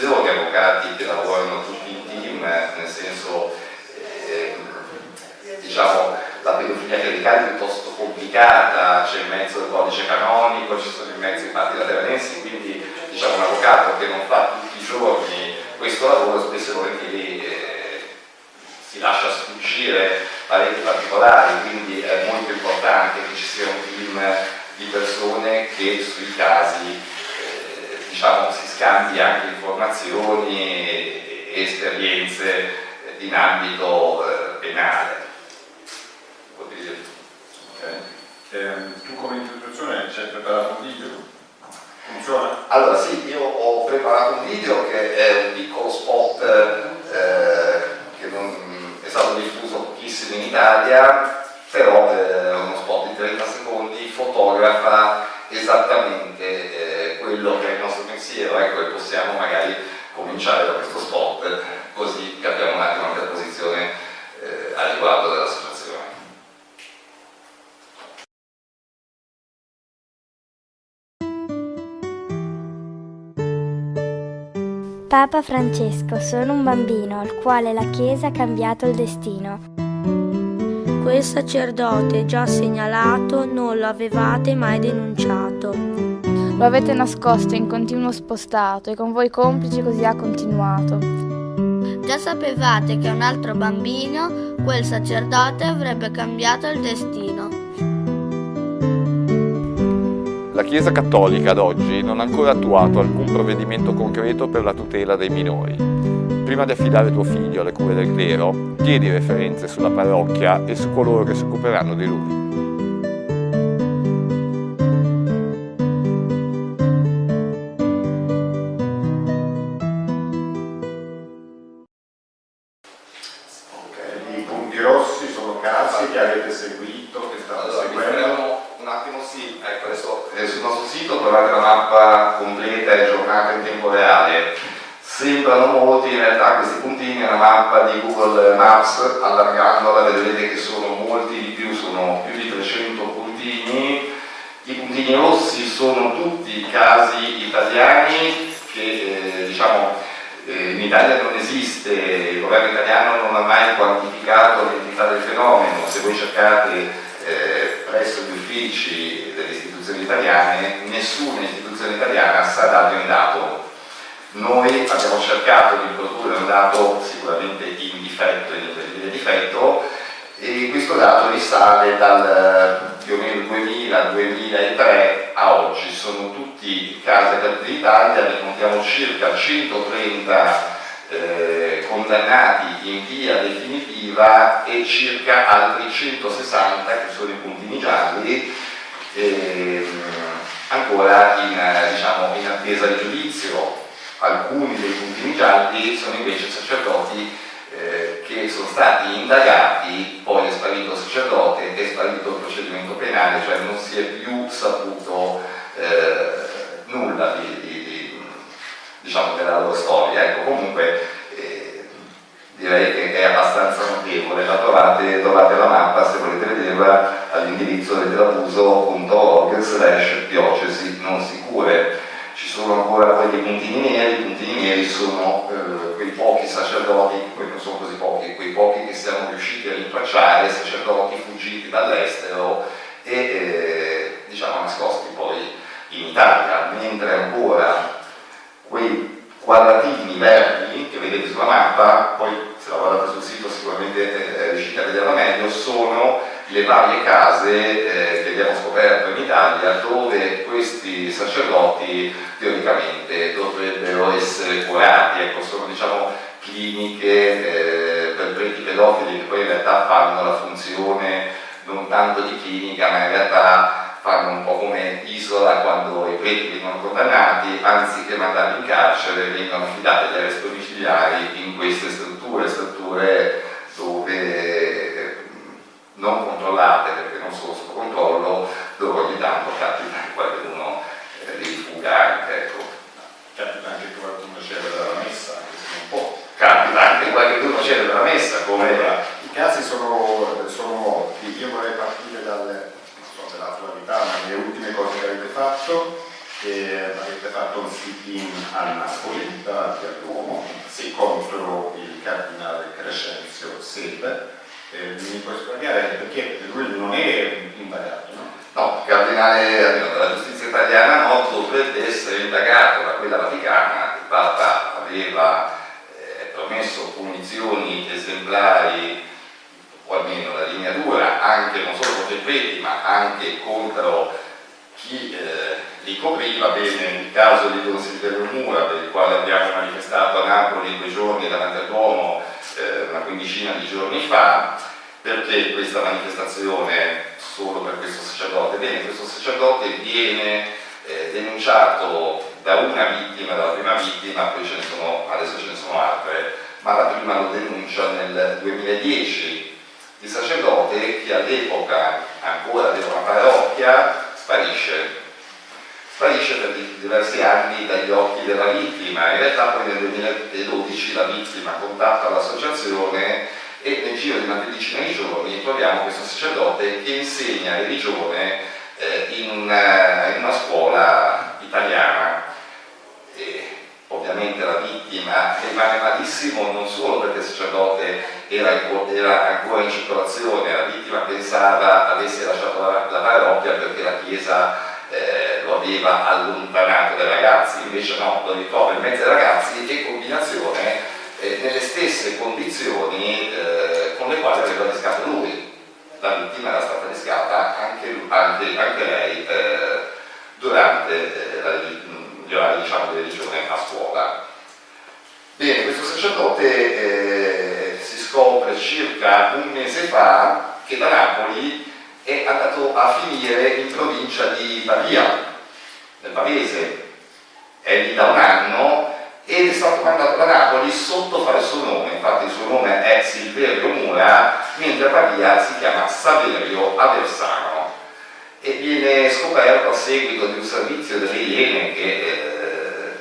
considero gli avvocati che lavorano tutti in team, eh, nel senso, eh, diciamo, la pedofilia clericale è piuttosto complicata, c'è in mezzo il codice canonico, ci sono in mezzo i patti lateranensi, quindi diciamo, un avvocato che non fa tutti i giorni questo lavoro spesso e volentieri eh, si lascia sfuggire parecchi particolari, quindi è molto importante che ci sia un team di persone che sui casi eh, diciamo, si scambi anche informazioni e esperienze eh, in ambito eh, penale. Okay. Ehm, tu come introduzione ci hai preparato un video? Funziona? Allora sì, io ho preparato un video che è un piccolo spot eh, che non, è stato diffuso pochissimo in Italia, però è uno spot di 30 secondi, fotografa esattamente eh, quello che è il nostro pensiero, ecco, e possiamo magari cominciare da questo spot, così capiamo un attimo anche la posizione eh, a riguardo della situazione. Papa Francesco, sono un bambino al quale la Chiesa ha cambiato il destino. Quel sacerdote già segnalato non lo avevate mai denunciato. Lo avete nascosto in continuo spostato e con voi complici così ha continuato. Già sapevate che un altro bambino, quel sacerdote, avrebbe cambiato il destino. La Chiesa Cattolica ad oggi non ha ancora attuato alcun provvedimento concreto per la tutela dei minori. Prima di affidare tuo figlio alle cure del clero, chiedi referenze sulla parrocchia e su coloro che si occuperanno di lui. Puntini rossi sono tutti casi italiani che eh, diciamo eh, in Italia non esiste, il governo italiano non ha mai quantificato l'entità del fenomeno, se voi cercate eh, presso gli uffici delle istituzioni italiane, nessuna istituzione italiana sa darvi un dato. Noi abbiamo cercato di produrre un dato sicuramente in difetto, in difetto, e questo dato risale dal più o meno 2000-2003 a oggi. Sono tutti casi accaduti in Italia, ne contiamo circa 130 eh, condannati in via definitiva e circa altri 160 che sono i puntini gialli ehm, ancora in, eh, diciamo, in attesa di giudizio. Alcuni dei puntini gialli sono invece sacerdoti eh, che sono stati indagati, poi è sparito il sacerdote, è sparito il procedimento penale, cioè non si è più saputo eh, nulla di, di- di- diciamo, della loro storia. Ecco, comunque eh, direi che è abbastanza notevole, la trovate, trovate la mappa se volete vederla all'indirizzo dell'abuso.org slash diocesi non sicure. Ci sono ancora dei puntini neri, i puntini neri sono eh, quei pochi sacerdoti, poi non sono così pochi, quei pochi che siamo riusciti a rintracciare, sacerdoti fuggiti dall'estero e eh, diciamo nascosti poi in Italia, mentre ancora quei quadratini verdi che vedete sulla mappa, poi se la guardate sul sito sicuramente eh, riuscite a vederla meglio, sono le varie case eh, che abbiamo scoperto in Italia dove questi sacerdoti teoricamente dovrebbero essere curati, ecco, sono diciamo cliniche eh, per preti pedofili che poi in realtà fanno la funzione non tanto di clinica ma in realtà fanno un po' come isola quando i preti vengono condannati, anziché mandarli in carcere, vengono affidati agli arresti domiciliari in queste strutture, strutture dove non controllate perché non sono sotto controllo, dove ogni tanto capita che qualcuno eh, li fuga anche, ecco. Capita anche che qualcuno scende dalla messa, anche se non può. Capita anche che qualcuno scende dalla messa, come Allora, I casi sono, sono molti, io vorrei partire dalle, so, dall'attualità, ma le ultime cose che avete fatto, che avete fatto un sit-in a Napoli, davanti al Duomo, sì, contro il cardinale Crescenzio Sebe. Puoi spiegare perché lui non è indagato, no? No, il cardinale almeno della giustizia italiana no, dovrebbe essere indagato da quella vaticana, il Papa aveva eh, promesso punizioni esemplari, o almeno la linea dura, anche non solo contro i preti, ma anche contro chi eh, li copriva bene il caso di Don Silverio Mura, per il quale abbiamo manifestato a Napoli in due giorni davanti al Duomo eh, una quindicina di giorni fa, perché questa manifestazione solo per questo sacerdote? Bene, questo sacerdote viene eh, denunciato da una vittima, dalla prima vittima, poi ce ne sono, adesso ce ne sono altre, ma la prima lo denuncia nel 2010. Il sacerdote che all'epoca ancora aveva una parrocchia sparisce, sparisce per diversi anni dagli occhi della vittima, in realtà poi nel 2012 la vittima contatta l'associazione e nel giro di una decina di giorni troviamo questo sacerdote che insegna religione eh, in, una, in una scuola italiana. Ovviamente la vittima rimane malissimo non solo perché il sacerdote era, era ancora in circolazione, la vittima pensava avesse lasciato la, la parrocchia perché la chiesa eh, lo aveva allontanato dai ragazzi, invece no, lo ritrova in mezzo ai ragazzi e combinazione eh, nelle stesse condizioni eh, con le quali aveva riscato lui. La vittima era stata riscata anche, anche, anche lei eh, durante eh, la, gli orari diciamo, di religione a scuola. Bene, questo sacerdote eh, si scopre circa un mese fa che da Napoli è andato a finire in provincia di Pavia, nel Pavese, è lì da un anno ed è stato mandato da Napoli sotto falso nome, infatti il suo nome è Silverio Mura, mentre a Pavia si chiama Saverio Aversano. E viene scoperto a seguito di un servizio delle Iene che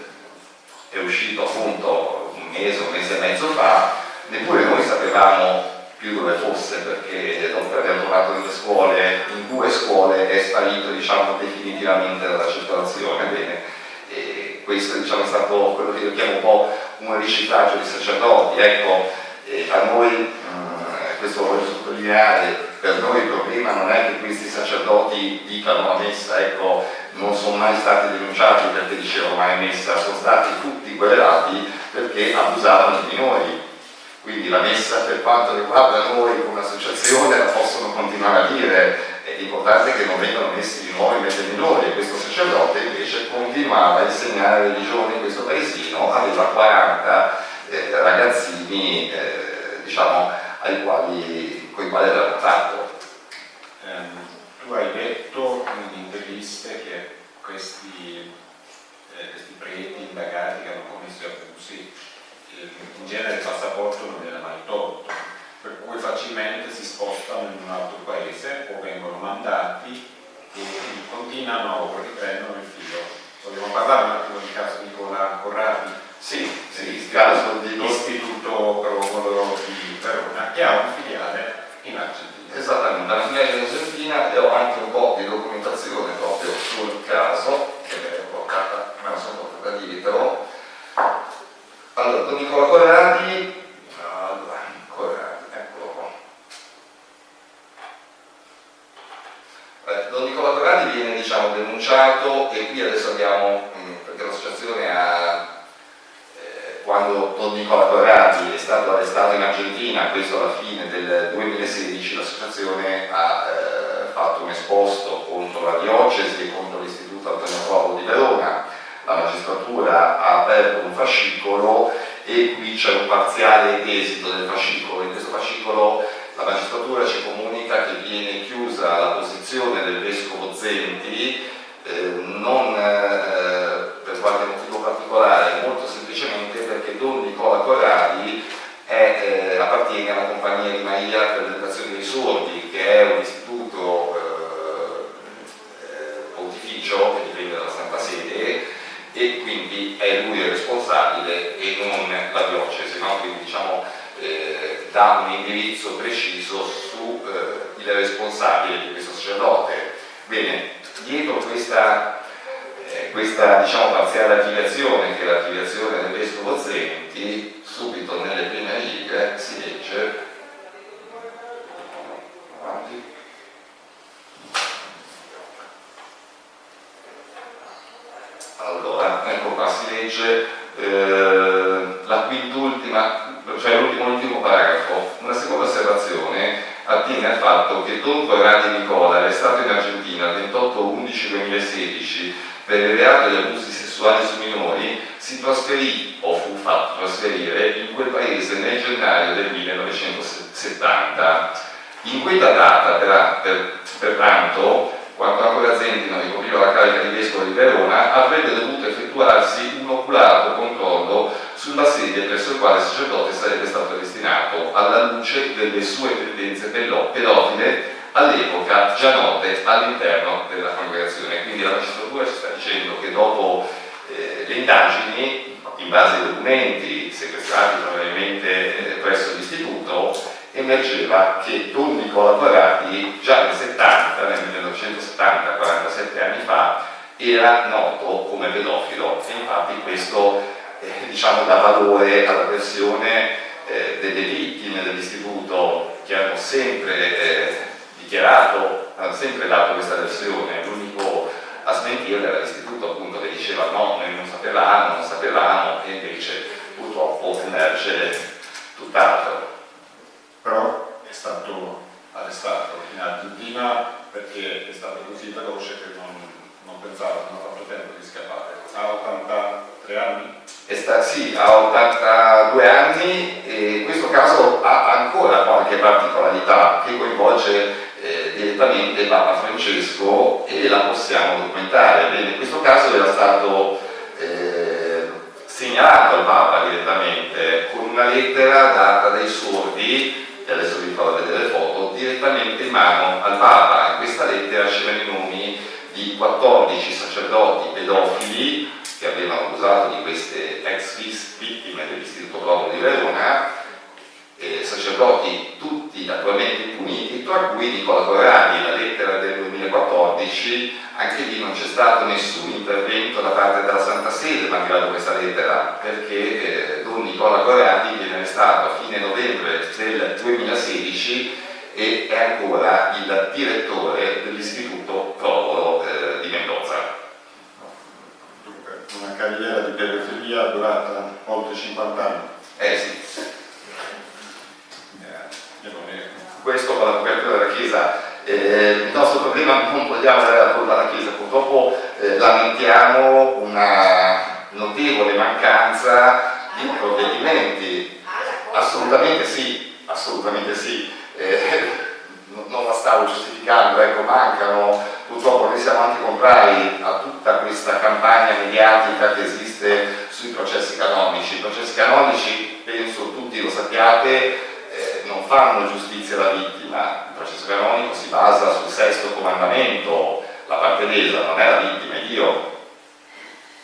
eh, è uscito appunto un mese, un mese e mezzo fa, neppure noi sapevamo più dove fosse perché dopo aver trovato nelle scuole, in due scuole è sparito diciamo definitivamente dalla circolazione. Bene, questo diciamo, è stato quello che io chiamo un po' un riciclaggio di sacerdoti. Ecco, a noi, mh, questo lo voglio sottolineare, per noi il problema non è che questi sacerdoti dicano la messa, ecco, non sono mai stati denunciati perché dicevano mai messa, sono stati tutti querelati perché abusavano di noi. Quindi la messa per quanto riguarda noi come associazione la possono continuare a dire, è importante che non vengano messi di nuovo in mezzo e questo sacerdote invece continuava a insegnare religione in questo paesino, aveva 40 eh, ragazzini eh, diciamo, ai quali, con i quali aveva trattato. Um, tu hai detto in interviste che questi, eh, questi preti indagati che hanno commesso abusi, in genere il passaporto non viene mai tolto, per cui facilmente si spostano in un altro paese o vengono mandati e continuano o riprendono il filo. Vogliamo parlare un attimo del caso di Nicola Corradi? Sì, sì, il caso di Istituto Romolo di Verona, che ha un filiale in Argentina. Esattamente, alla filiale in Argentina e ho anche un po' di documentazione proprio sul caso, che è bloccata, me la sono portata dietro. Allora, Don Nicola Corradi, allora, Corradi, eccolo qua. Eh, Don Nicola Diciamo, denunciato e qui adesso abbiamo, mh, perché l'associazione ha eh, quando Don Nicola Corradi è stato arrestato in Argentina, questo alla fine del 2016, l'associazione ha eh, fatto un esposto contro la diocesi e contro l'Istituto Antonio Polo di Verona, la magistratura ha aperto un fascicolo e qui c'è un parziale esito del fascicolo, in questo fascicolo la magistratura ci comunica che viene chiusa la posizione del vescovo Zenti, eh, non eh, per qualche motivo particolare, molto semplicemente perché Don Nicola Corradi è, eh, appartiene alla Compagnia di Maria per l'Educazione dei Sordi, al Papa direttamente con una lettera data dai sordi, e adesso vi farò vedere le foto, direttamente in mano al Papa. In questa lettera c'erano i nomi di 14 sacerdoti pedofili che avevano abusato di queste ex vittime dell'Istituto Provo di Verona, eh, sacerdoti attualmente impuniti, tra cui Nicola Corradi, la lettera del 2014, anche lì non c'è stato nessun intervento da parte della Santa Sede malgrado questa lettera, perché eh, Don Nicola Corradi viene arrestato a fine novembre del 2016 e è ancora il direttore dell'Istituto Provolo eh, di Mendoza una carriera di pedofilia durata oltre 50 anni. Eh sì. Questo con la copertura della Chiesa. Eh, il nostro problema non vogliamo avere la colpa alla Chiesa, purtroppo eh, lamentiamo una notevole mancanza di provvedimenti. Assolutamente sì, assolutamente sì. Eh, non la stavo giustificando, ecco, mancano, purtroppo noi siamo anche contrari a tutta questa campagna mediatica che esiste sui processi canonici. I processi canonici, penso tutti lo sappiate, non fanno giustizia alla vittima, il processo canonico si basa sul sesto comandamento, la parte lesa non è la vittima, è Dio.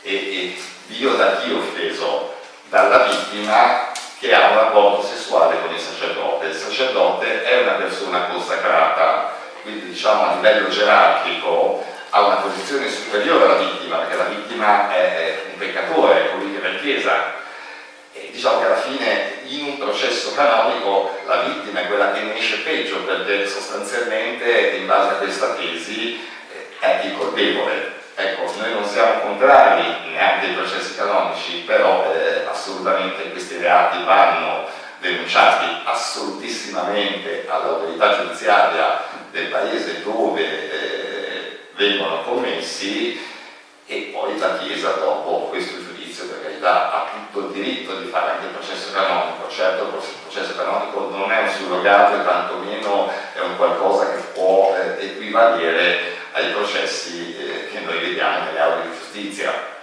E, e Dio da chi offeso? Dalla vittima che ha un rapporto sessuale con il sacerdote. Il sacerdote è una persona consacrata, quindi diciamo a livello gerarchico ha una posizione superiore alla vittima, perché la vittima è un peccatore, è colui che va in chiesa. Diciamo che alla fine in un processo canonico la vittima è quella che ne esce peggio, perché sostanzialmente in base a questa tesi è il colpevole. Ecco, noi non siamo contrari neanche ai processi canonici, però eh, assolutamente questi reati vanno denunciati assolutissimamente all'autorità giudiziaria del paese dove eh, vengono commessi e poi la Chiesa dopo questo giudizio per carità ha tutto il diritto di fare anche il processo canonico, certo il processo canonico non è un surrogato e tantomeno è un qualcosa che può eh, equivalere ai processi eh, che noi vediamo nelle aule di giustizia.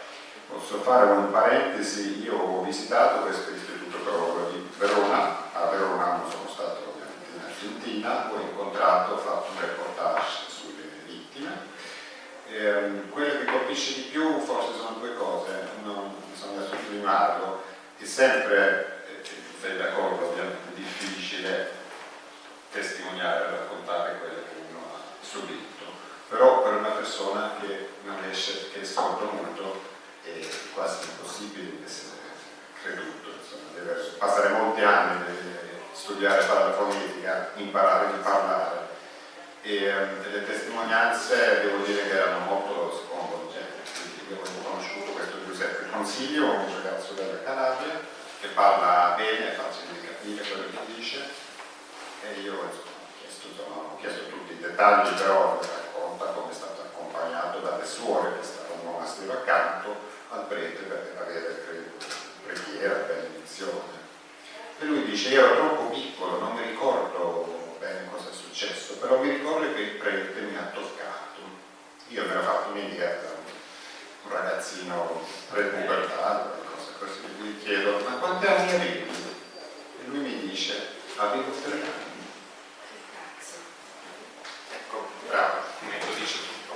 Posso fare una parentesi, io ho visitato questo istituto di Verona, a Verona non sono stato ovviamente in Argentina, ho incontrato, ho fatto un reportage sulle vittime. Eh, quello che colpisce di più forse sono due cose, uno sottolinearlo, è sempre, eh, sei d'accordo, ovviamente difficile testimoniare, raccontare quello che uno ha subito. Però per una persona che non riesce, che è sordomuto è quasi impossibile essere creduto, insomma, deve passare molti anni, deve studiare parafonetica, imparare a parlare. E, um, le testimonianze devo dire che erano molto sconvolgenti, quindi io ho conosciuto questo Giuseppe Consiglio, ragazzo della Calabria che parla bene, è facile di capire quello che dice e io insomma, ho, chiesto, ho chiesto tutti i dettagli però racconta come è stato accompagnato dalle suore che stavano monastero accanto al prete per avere preghiera, benedizione. E lui dice, io ero troppo piccolo, non mi ricordo bene cosa è successo, però mi ricordo che il prete mi ha toccato. Io mi ero fatto un'idea un ragazzino così, gli chiedo ma quanti anni avevi? E lui mi dice avevo tre anni. Ecco, bravo, come lo dice tutto.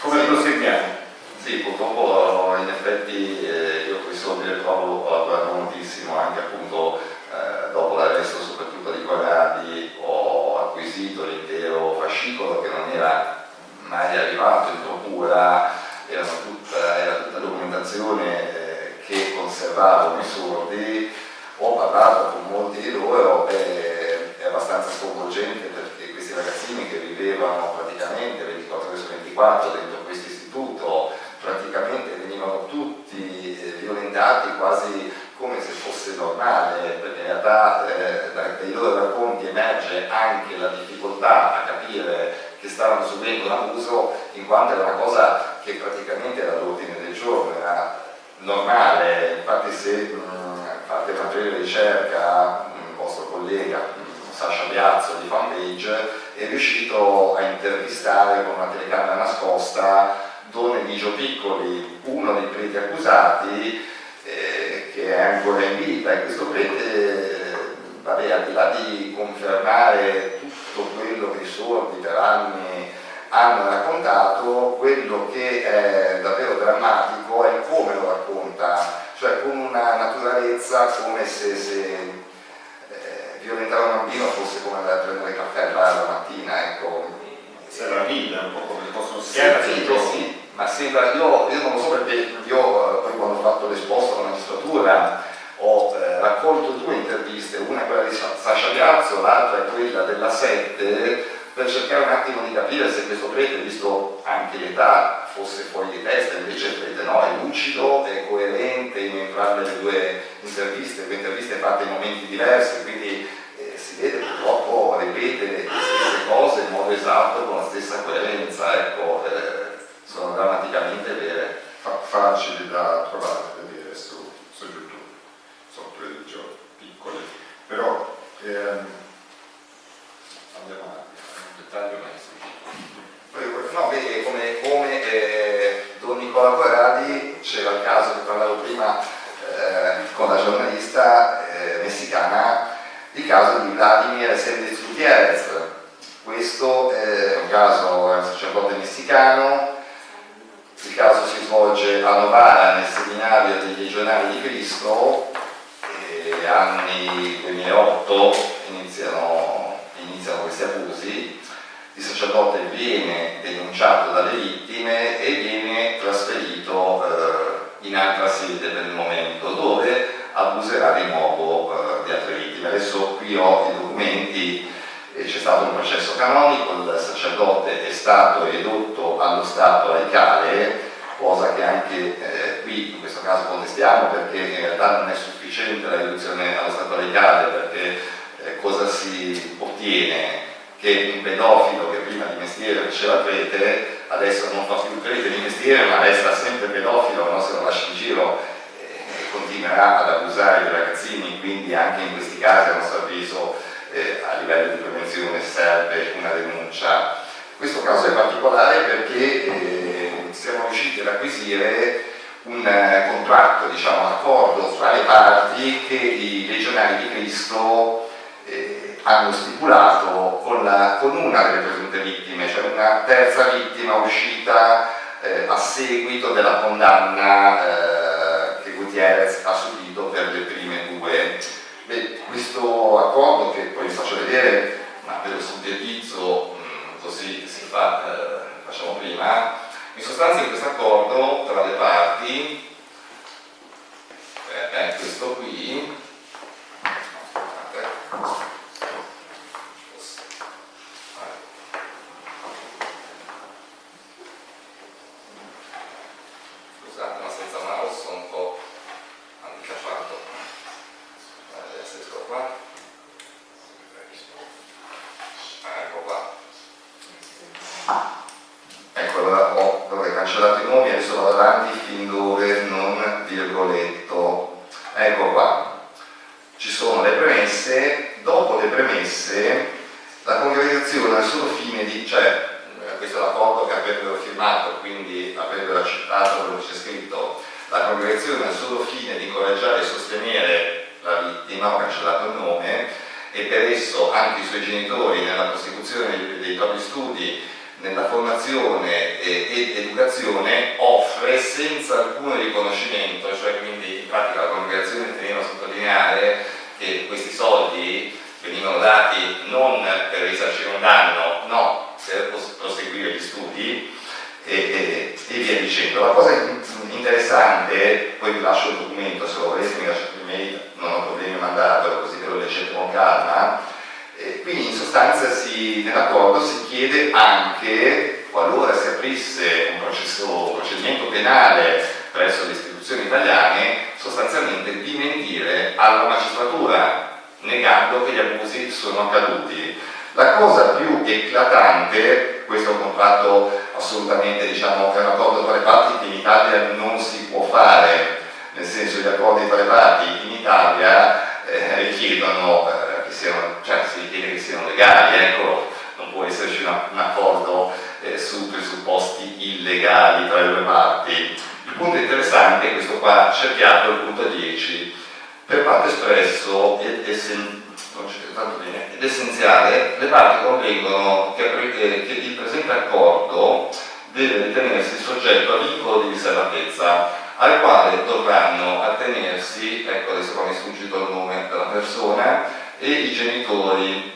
Come proseguiamo? Sì, purtroppo in effetti eh, io questo mi ritrovo guardo moltissimo anche appunto eh, dopo l'arresto soprattutto di Corradi ho acquisito l'intero fascicolo che non era mai arrivato in procura, era tutta, era tutta documentazione eh, che conservavo i sordi, ho parlato con molti di loro e è abbastanza sconvolgente perché questi ragazzini che vivevano praticamente 24 ore su 24 dentro questo istituto praticamente venivano tutti eh, violentati quasi come se fosse normale, perché in realtà eh, dai loro racconti emerge anche la difficoltà a capire che stavano subendo un abuso, in quanto era una cosa che praticamente era all'ordine del giorno, era normale, infatti se mh, fate una breve ricerca, il vostro collega mh, Sasha Biazzo di Fanpage è riuscito a intervistare con una telecamera nascosta Don Eligio Piccoli, uno dei preti accusati, eh, che è ancora in vita. E questo prete, eh, vabbè, al di là di confermare tutto quello che i sordi per anni hanno raccontato, quello che è davvero drammatico è come lo racconta, cioè con una naturalezza come se, se eh, violentare un bambino fosse come andare a prendere caffè al bar la mattina, ecco. Se la vita un po' come possono Sì, schiacciare. sì, sì, ma sembra, io, io non lo so perché io eh, poi quando ho fatto l'esposto alla magistratura ho eh, raccolto due interviste, una è quella di Sa- Sasha Piazzo, l'altra è quella della 7, per cercare un attimo di capire se questo prete, visto anche l'età, fosse fuori di testa, invece il prete no, è lucido, è coerente in entrambe le due interviste, due interviste fatte in momenti diversi, quindi eh, si vede purtroppo ripete le stesse cose in modo esatto, con la stessa coerenza, ecco, eh, sono drammaticamente vere. Fa- facili da trovare, da vedere su, su YouTube, sotto i giochi piccoli. Però ehm, andiamo avanti, mai Poi, No, vedi, come, come eh, Don Nicola Corradi, c'era il caso che parlavo prima eh, con la giornalista eh, messicana, il caso di Vladimir Sendez Gutierrez. Questo è un caso, è un sacerdote messicano, il caso si svolge a Novara nel seminario dei legionari di Cristo, e anni 2008 iniziano, iniziano questi abusi, il sacerdote viene denunciato dalle vittime e viene trasferito eh, in altra sede per il momento, dove abuserà di nuovo eh, di altre vittime. Adesso qui ho i documenti, eh, c'è stato un processo canonico, il sacerdote è stato ridotto allo stato laicale, cosa che anche eh, qui in questo caso contestiamo perché in realtà non è sufficiente la riduzione allo stato laicale perché eh, cosa si ottiene? Che un pedofilo che prima di mestiere faceva prete, adesso non fa più prete di mestiere ma resta sempre pedofilo, no? se lo lascia in giro eh, continuerà ad abusare dei ragazzini, quindi anche in questi casi a nostro avviso eh, a livello di prevenzione serve una denuncia. Questo caso è particolare perché eh, siamo riusciti ad acquisire un eh, contratto, diciamo, accordo tra le parti che i legionari di Cristo hanno stipulato con, la- con una delle presunte vittime, cioè una terza vittima uscita eh, a seguito della condanna eh, che Gutierrez ha subito per le prime due. Beh, questo accordo che poi vi faccio vedere, ma ve lo sintetizzo mh, così si fa, eh, facciamo prima, in sostanza in questo accordo tra le parti eh, è questo qui, La cosa più eclatante, questo è un contratto assolutamente, diciamo, è un accordo tra le parti che in Italia non si può fare, nel senso gli accordi tra le parti in Italia eh, richiedono eh, che siano, cioè si richiede che siano legali, ecco, non può esserci una, un accordo eh, su presupposti illegali tra le due parti. Il punto interessante è questo qua cerchiato al punto 10 per quanto espresso ed, essen, bene, ed essenziale, le parti convengono che, che, il presente accordo deve ritenersi soggetto a vincolo di riservatezza, al quale dovranno attenersi, ecco adesso qua mi è sfuggito il nome della persona, e i genitori.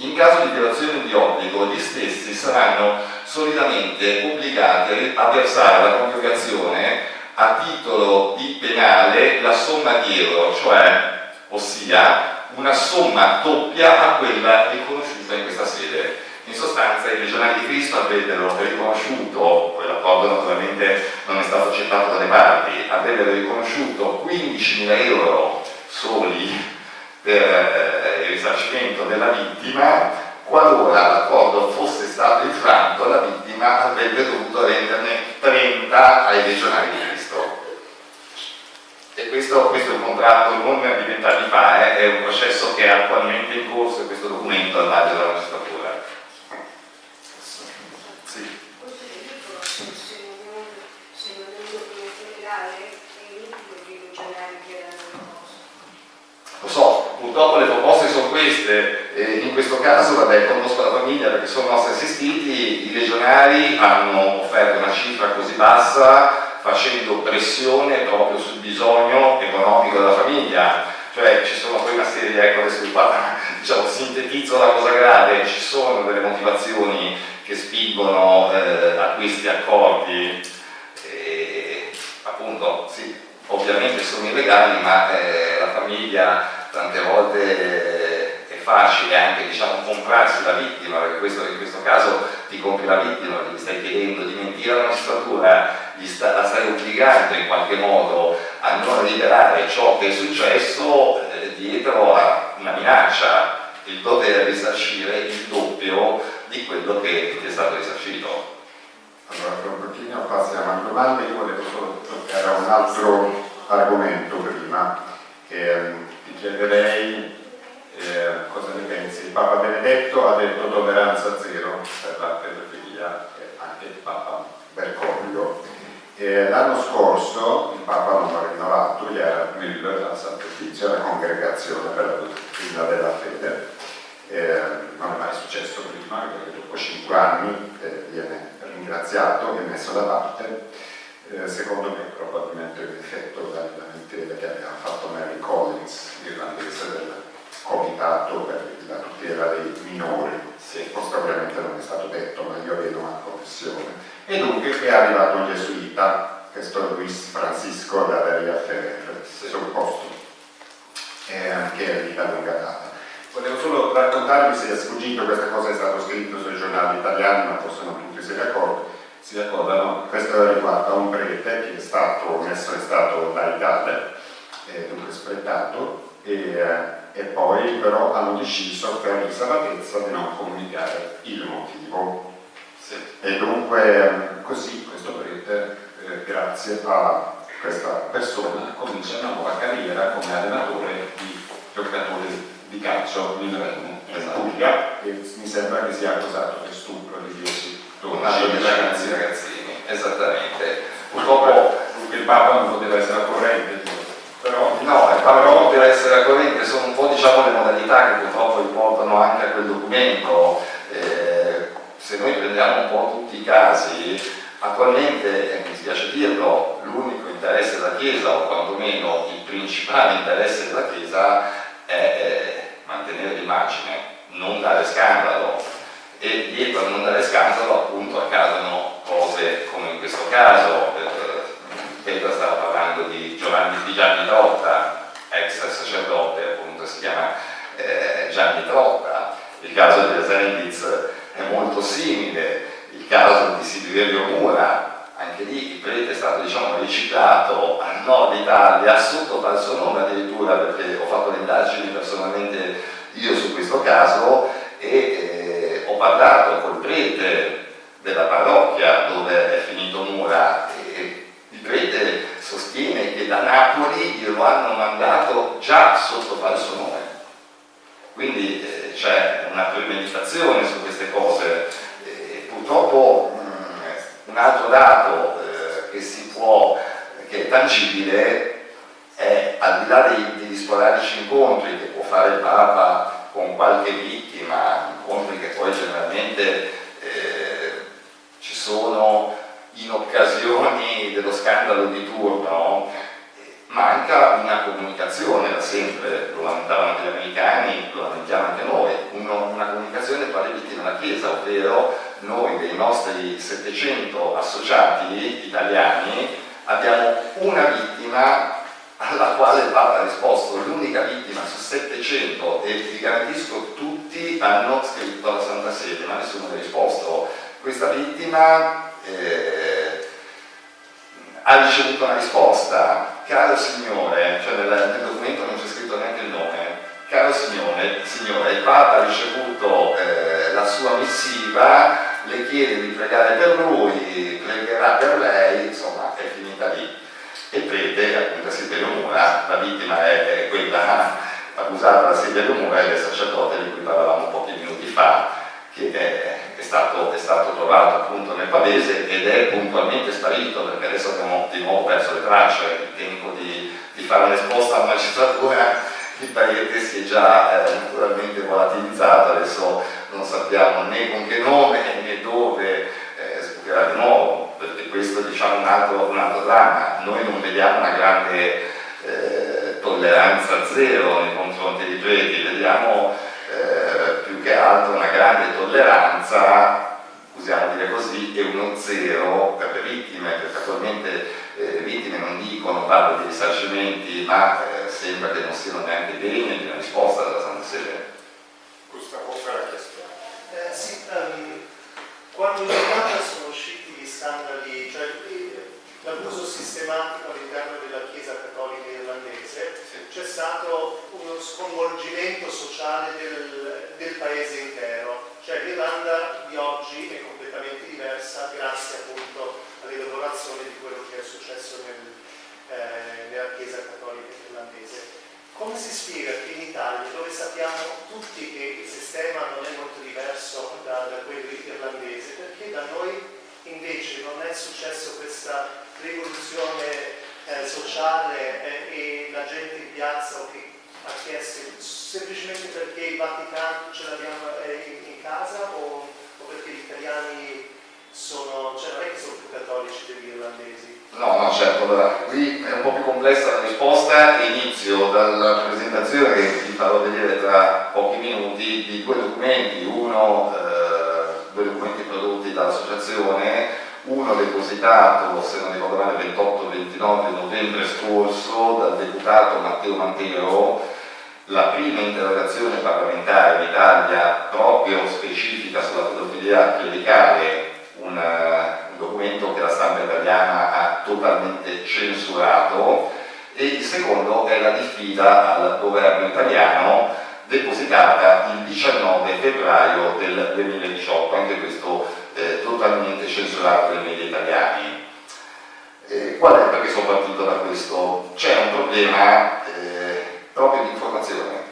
In caso di violazione di obbligo, gli stessi saranno solidamente obbligati a versare alla congregazione a titolo di penale la somma di euro, cioè ossia una somma doppia a quella riconosciuta in questa sede. In sostanza i legionari di Cristo avrebbero riconosciuto, quell'accordo naturalmente non è stato accettato dalle parti, avrebbero riconosciuto 15.000 euro soli per eh, il risarcimento della vittima, qualora l'accordo fosse stato infranto la vittima avrebbe dovuto renderne 30 ai legionari di Cristo. E questo, questo, è un contratto non di vent'anni fa, eh, è un processo che è attualmente in corso e questo documento vaglio della magistratura. Sì. Purtroppo le proposte sono queste, e in questo caso vabbè, conosco la famiglia perché sono nostri assistiti, i legionari hanno offerto una cifra così bassa facendo pressione proprio sul bisogno economico della famiglia, cioè ci sono poi una serie, ecco adesso vi diciamo, sintetizzo la cosa grave, ci sono delle motivazioni che spingono eh, a questi accordi, e, appunto sì, ovviamente sono illegali, ma eh, la famiglia tante volte è facile anche diciamo, comprarsi la vittima, perché questo, in questo caso ti compri la vittima, perché gli stai chiedendo di mentire alla magistratura sta, la stai obbligando in qualche modo a non liberare ciò che è successo eh, dietro a una minaccia, il dover risarcire il doppio di quello che ti è stato risarcito. Allora, pochino passiamo alle domande, io volevo solo toccare un altro argomento prima, eh, ti chiederei eh, cosa ne pensi. Il Papa Benedetto ha detto tolleranza zero per la pedofilia e anche il Papa Bergoglio eh, l'anno scorso il Papa non ha rinnovato, gli era Müller la Sant'Officio, la congregazione per la dottrina della fede. Eh, non è mai successo prima, perché dopo cinque anni eh, viene ringraziato, viene messo da parte. Eh, secondo me probabilmente l'effetto della lamentele che aveva fatto Mary Collins, irlandese del Comitato per la tutela dei minori. Sì. Questo ovviamente non è stato detto, ma io vedo una confessione e dunque è arrivato un gesuita, questo Luis Francisco da Daria Ferrer, sul posto, e anche lì da lunga data. Volevo solo raccontarvi se è sfuggito, questa cosa è stata scritta sui giornali italiani, ma forse non tutti si ricordano, si ricordano, questo riguarda un prete che è stato messo in stato laicale, eh, dunque spretato, e, eh, e, poi però hanno deciso per riservatezza di non comunicare il motivo sì. E dunque così questo prete, eh, grazie a questa persona, comincia una nuova carriera come allenatore di giocatori di calcio in in esatto. Puglia, e mi sembra che sia accusato di stupro di 10 ragazzini. ragazzini. Esattamente. Purtroppo il Papa non poteva essere accusato per essere al corrente, sono un po' diciamo, le modalità che purtroppo riportano anche a quel documento. Eh, se noi prendiamo un po' tutti i casi, attualmente, mi spiace dirlo, l'unico interesse della Chiesa, o quantomeno il principale interesse della Chiesa, è eh, mantenere l'immagine, non dare scandalo. E dietro a non dare scandalo appunto accadono cose come in questo caso. Eh, Petra stava parlando di Giovanni di Gianni Trotta, ex sacerdote, appunto si chiama eh, Gianni Trotta. Il caso di Esenditz è molto simile, il caso di Silverio Mura, anche lì il prete è stato diciamo, riciclato al nord Italia sotto falso nome addirittura perché ho fatto le indagini personalmente io su questo caso e eh, ho parlato col prete della parrocchia dove è finito Mura e il prete sostiene che da Napoli glielo hanno mandato già sotto falso nome. Quindi eh, c'è una premeditazione su queste cose. Eh, purtroppo mh, mm, un altro dato eh, che si può, che è tangibile, è al di là dei, degli sporadici incontri che può fare il Papa con qualche vittima, incontri che poi generalmente eh, ci sono in occasioni dello scandalo di turno, manca una comunicazione da sempre, lo lamentavano anche gli americani, lo lamentiamo anche noi, uno, una comunicazione tra le vittime della Chiesa, ovvero noi dei nostri 700 associati italiani abbiamo una vittima alla quale il Papa ha risposto, l'unica vittima su 700 e vi garantisco tutti hanno scritto alla Santa Sede, ma nessuno ha risposto. Questa vittima eh, ha ricevuto una risposta, caro signore, cioè nel, nel, documento non c'è scritto neanche il nome, caro signore, signore il Papa ha ricevuto eh, la sua missiva, le chiede di pregare per lui, pregherà per lei, insomma è finita lì. E il prete, appunto Silverio Mura, la vittima è, è quella accusata da Silverio Mura e del sacerdote di cui parlavamo pochi minuti fa, che è, è, stato, è, stato, trovato appunto nel pavese ed è puntualmente sparito perché adesso abbiamo di nuovo perso le tracce, il tempo di, di fare un'esposta alla magistratura il paese si è già eh, naturalmente volatilizzato, adesso non sappiamo né con che nome né dove di nuovo, perché questo diciamo un altro, un altro dramma. Noi non vediamo una grande eh, tolleranza zero nei confronti di preti, vediamo eh, più che altro una grande tolleranza, usiamo dire così, e uno zero per le vittime, perché attualmente eh, le vittime non dicono, parlo di risarcimenti, ma eh, sembra che non siano neanche degne di una risposta dalla Santa Sede. Gustavo per la questione. Eh, sì, um, quando in Italia sono usciti gli scandali, cioè l'abuso sistematico all'interno della Chiesa Cattolica Irlandese, c'è stato uno sconvolgimento sociale del, del paese intero. Cioè l'Irlanda di oggi è completamente diversa grazie appunto all'elaborazione di quello che è successo nel, eh, nella Chiesa Cattolica Irlandese. Come si spiega che in Italia, dove sappiamo tutti che il sistema non è molto diverso da, da quello irlandese, perché da noi invece non è successo questa rivoluzione eh, sociale eh, e la gente in piazza che ha chiesto semplicemente perché il Vaticano ce l'abbiamo eh, in, in, casa o, o, perché gli italiani sono, cioè non è che sono più cattolici degli irlandesi? No, no, certo, allora, qui è un po' più complessa la risposta, inizio dalla presentazione che vi farò vedere tra pochi minuti di due documenti, uno, eh, due documenti prodotti dall'associazione, uno depositato, se non ricordo male, il 28-29 novembre scorso dal deputato Matteo Mantero, la prima interrogazione parlamentare in Italia proprio specifica sulla pedofilia clericale, un, un documento che la stampa italiana ha totalmente censurato, e il secondo è la diffida al governo italiano depositata il 19 febbraio del 2018, anche questo eh, totalmente censurato dai media italiani. Eh, qual è perché sono partito da questo? C'è un problema eh, proprio di informazione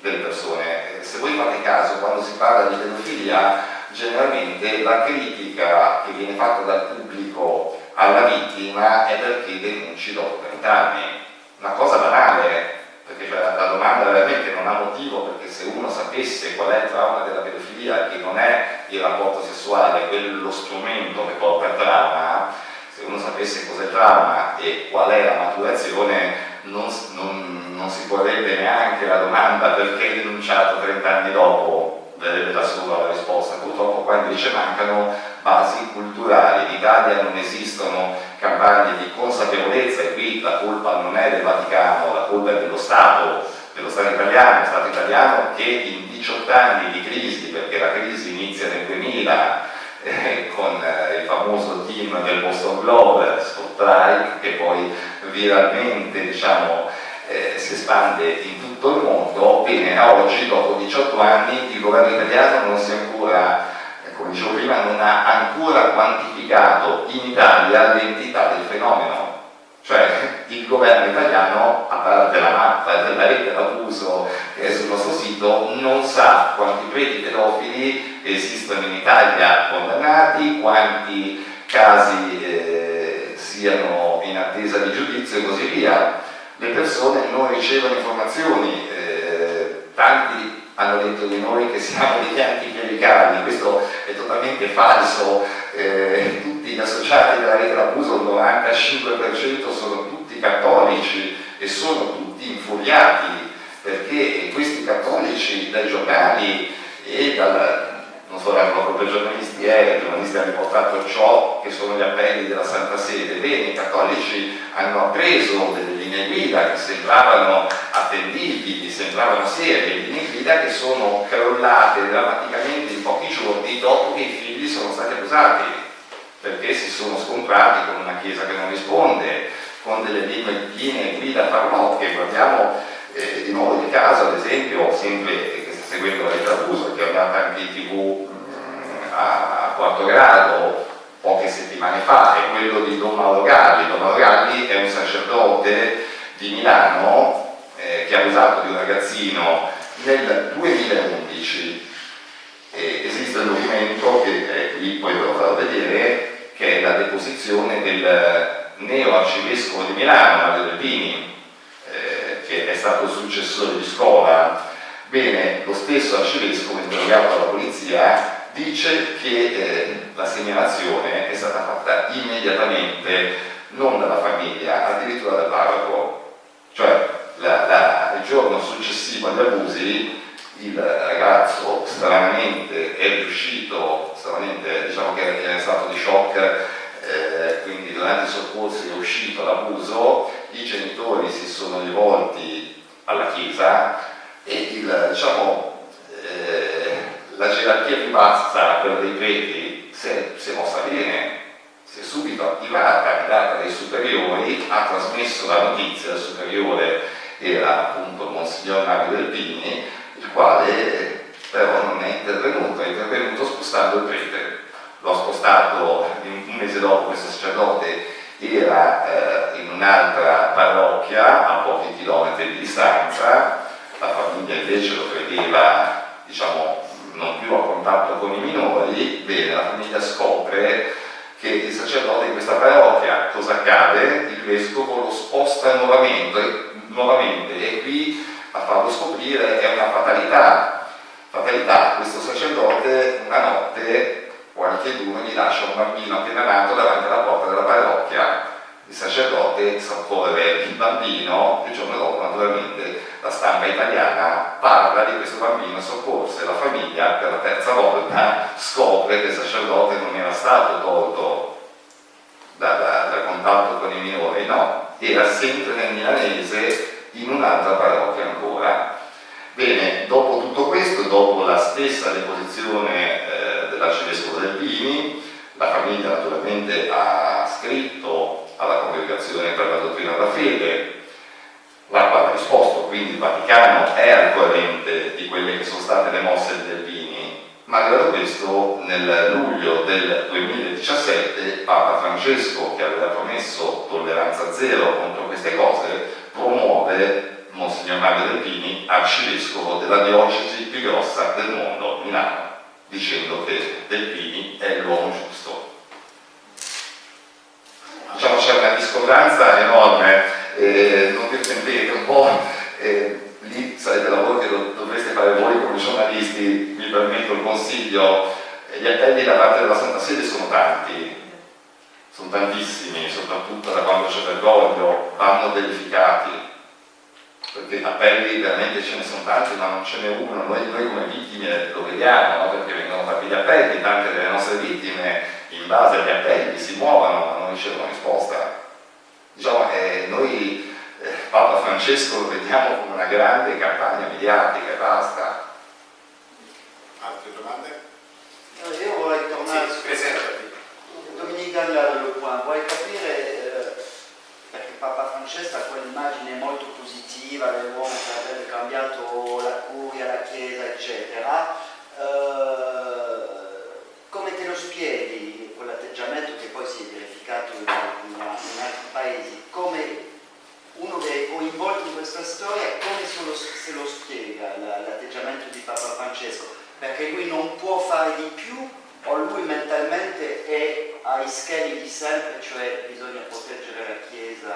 delle persone. Se voi fate caso, quando si parla di pedofilia, generalmente la critica che viene fatta dal pubblico alla vittima è perché denunci dopo 30 anni. una cosa banale, perché la, la domanda veramente non ha motivo, perché se uno sapesse qual è il trauma della pedofilia, che non è il rapporto sessuale, quello strumento che porta al trauma, se uno sapesse cos'è il trauma e qual è la maturazione, non, non, non si porrebbe neanche la domanda perché denunciato 30 anni dopo, verrebbe da solo la risposta. Purtroppo qua invece mancano basi culturali, in Italia non esistono campagne di consapevolezza e qui la colpa non è del Vaticano, la colpa è dello Stato, dello Stato italiano, Stato italiano che in 18 anni di crisi, perché la crisi inizia nel 2000 eh, con eh, il famoso team del Boston Globe, Scott Strike, che poi viralmente diciamo, eh, si espande in tutto il mondo, bene, oggi dopo 18 anni il governo italiano non si è ancora come dicevo prima, non ha ancora quantificato in Italia l'entità del fenomeno. Cioè il governo italiano, a parte la mappa della rete d'abuso che è sul nostro sito, non sa quanti preti pedofili esistono in Italia condannati, quanti casi eh, siano in attesa di giudizio e così via. Le persone non ricevono informazioni, eh, tanti hanno detto di noi che siamo degli anticlericali, questo è totalmente falso, eh, tutti gli associati della rete d'abuso, il 95% sono tutti cattolici e sono tutti infuriati perché questi cattolici dai giornali e dal, non so erano proprio giornalisti, eh, i giornalisti hanno riportato ciò che sono gli appelli della Santa Sede, bene, i cattolici hanno appreso delle linee guida che sembravano attendibili, sembravano serie, linee guida che sono crollate drammaticamente in pochi giorni dopo che i figli sono stati abusati, perché si sono scontrati con una chiesa che non risponde, con delle linee guida farlocche, guardiamo eh, di nuovo il caso, ad esempio, sempre seguendo la lettera Buso che è andata anche in tv mm, a quarto grado poche settimane fa, è quello di Don Mauro Galli. Don Mauro Galli è un sacerdote di Milano eh, che ha abusato di un ragazzino nel 2011. Eh, esiste un documento che è qui, poi ve lo farò vedere, che è la deposizione del neo arcivescovo di Milano, Mario Delpini, eh, che è stato il successore di scuola Bene, lo stesso arcivescovo, interrogato dalla polizia, dice che eh, la segnalazione è stata fatta immediatamente, non dalla famiglia, addirittura dal parroco. Cioè, la, la, il giorno successivo agli abusi, il ragazzo stranamente è riuscito, Bergoglio, vanno verificati, perché appelli veramente ce ne sono tanti, ma non ce n'è uno, noi, noi come vittime lo vediamo, no? perché vengono fatti gli appelli, tante delle nostre vittime in base agli appelli si muovono ma non ricevono risposta. Diciamo, eh, noi eh, Papa Francesco lo vediamo come una grande campagna mediatica e basta. Altre domande? No, io vorrei tornare Sì, presentati. Dominique Gallard, Le Point, vorrei capire, eh, perché Papa Francesco ha quell'immagine molto positiva dell'uomo che avrebbe cambiato la curia, la chiesa, eccetera, eh, come te lo spieghi quell'atteggiamento che poi si è verificato in, in- in altri paesi? Come uno che è coinvolto in questa storia, come se lo, se lo spiega la- l'atteggiamento di Papa Francesco? Perché lui non può fare di più o lui mentalmente è ai schemi di sempre, cioè bisogna proteggere la Chiesa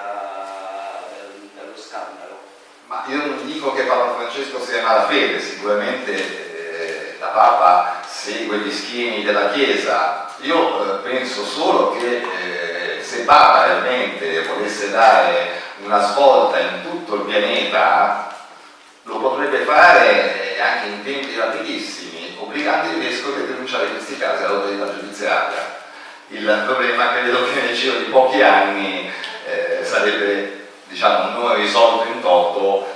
dal- dallo scandalo? Ma io non dico che Papa Francesco sia malafede, sicuramente eh, la Papa segue gli schemi della Chiesa. Io eh, penso solo che eh, se Papa realmente volesse dare una svolta in tutto il pianeta, lo potrebbe fare eh, anche in tempi rapidissimi, obbligando i vescovi a denunciare questi casi all'autorità giudiziaria. Il problema credo che nel giro di pochi anni eh, sarebbe diciamo, non risolto in toto,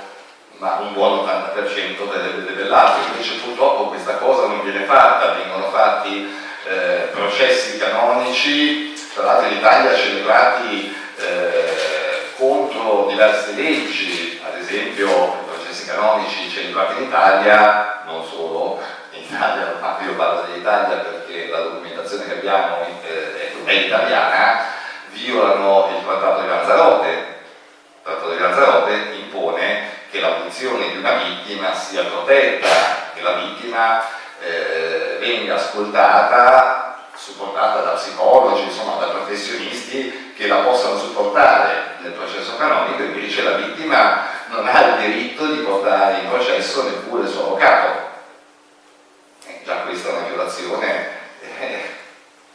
ma un buon 80% verrebbe debellato. Invece purtroppo questa cosa non viene fatta, vengono fatti eh, processi canonici, tra l'altro in Italia celebrati eh, contro diverse leggi, ad esempio i processi canonici celebrati in Italia, non solo Italia, ma io parlo dell'Italia perché la documentazione che abbiamo è italiana, violano il trattato di Lanzarote. Il trattato di Lanzarote impone che l'audizione di una vittima sia protetta, che la vittima eh, venga ascoltata, supportata da psicologi, insomma da professionisti che la possano supportare nel processo canonico, invece la vittima non ha il diritto di portare in processo neppure il suo avvocato. Eh, già questa è una violazione eh,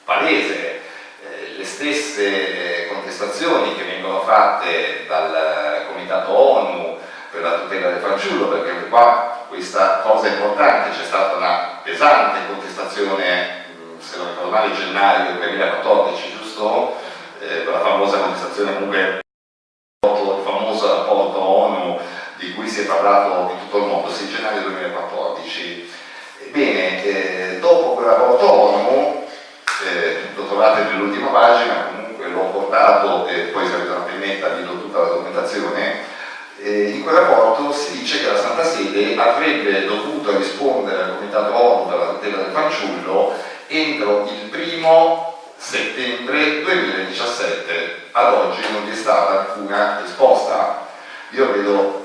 palese. Eh, le stesse contestazioni che vengono fatte dal Comitato ONU per la tutela del fanciullo, perché qua questa cosa è importante, c'è stata una pesante contestazione, se non ricordo male, gennaio del 2014, giusto? Eh, quella famosa contestazione comunque il famoso rapporto ONU di cui si è parlato in tutto il mondo, 6 gennaio 2014. Ebbene, eh, dopo quel rapporto ONU, eh, lo trovate nell'ultima pagina, comunque l'ho portato e poi se avete una pennetta vi do tutta la documentazione, eh, in quel rapporto si dice che la Santa Sede avrebbe dovuto rispondere al Comitato ONU per la tutela del fanciullo entro il primo settembre 2017. Ad oggi non vi è stata alcuna risposta. Io vedo,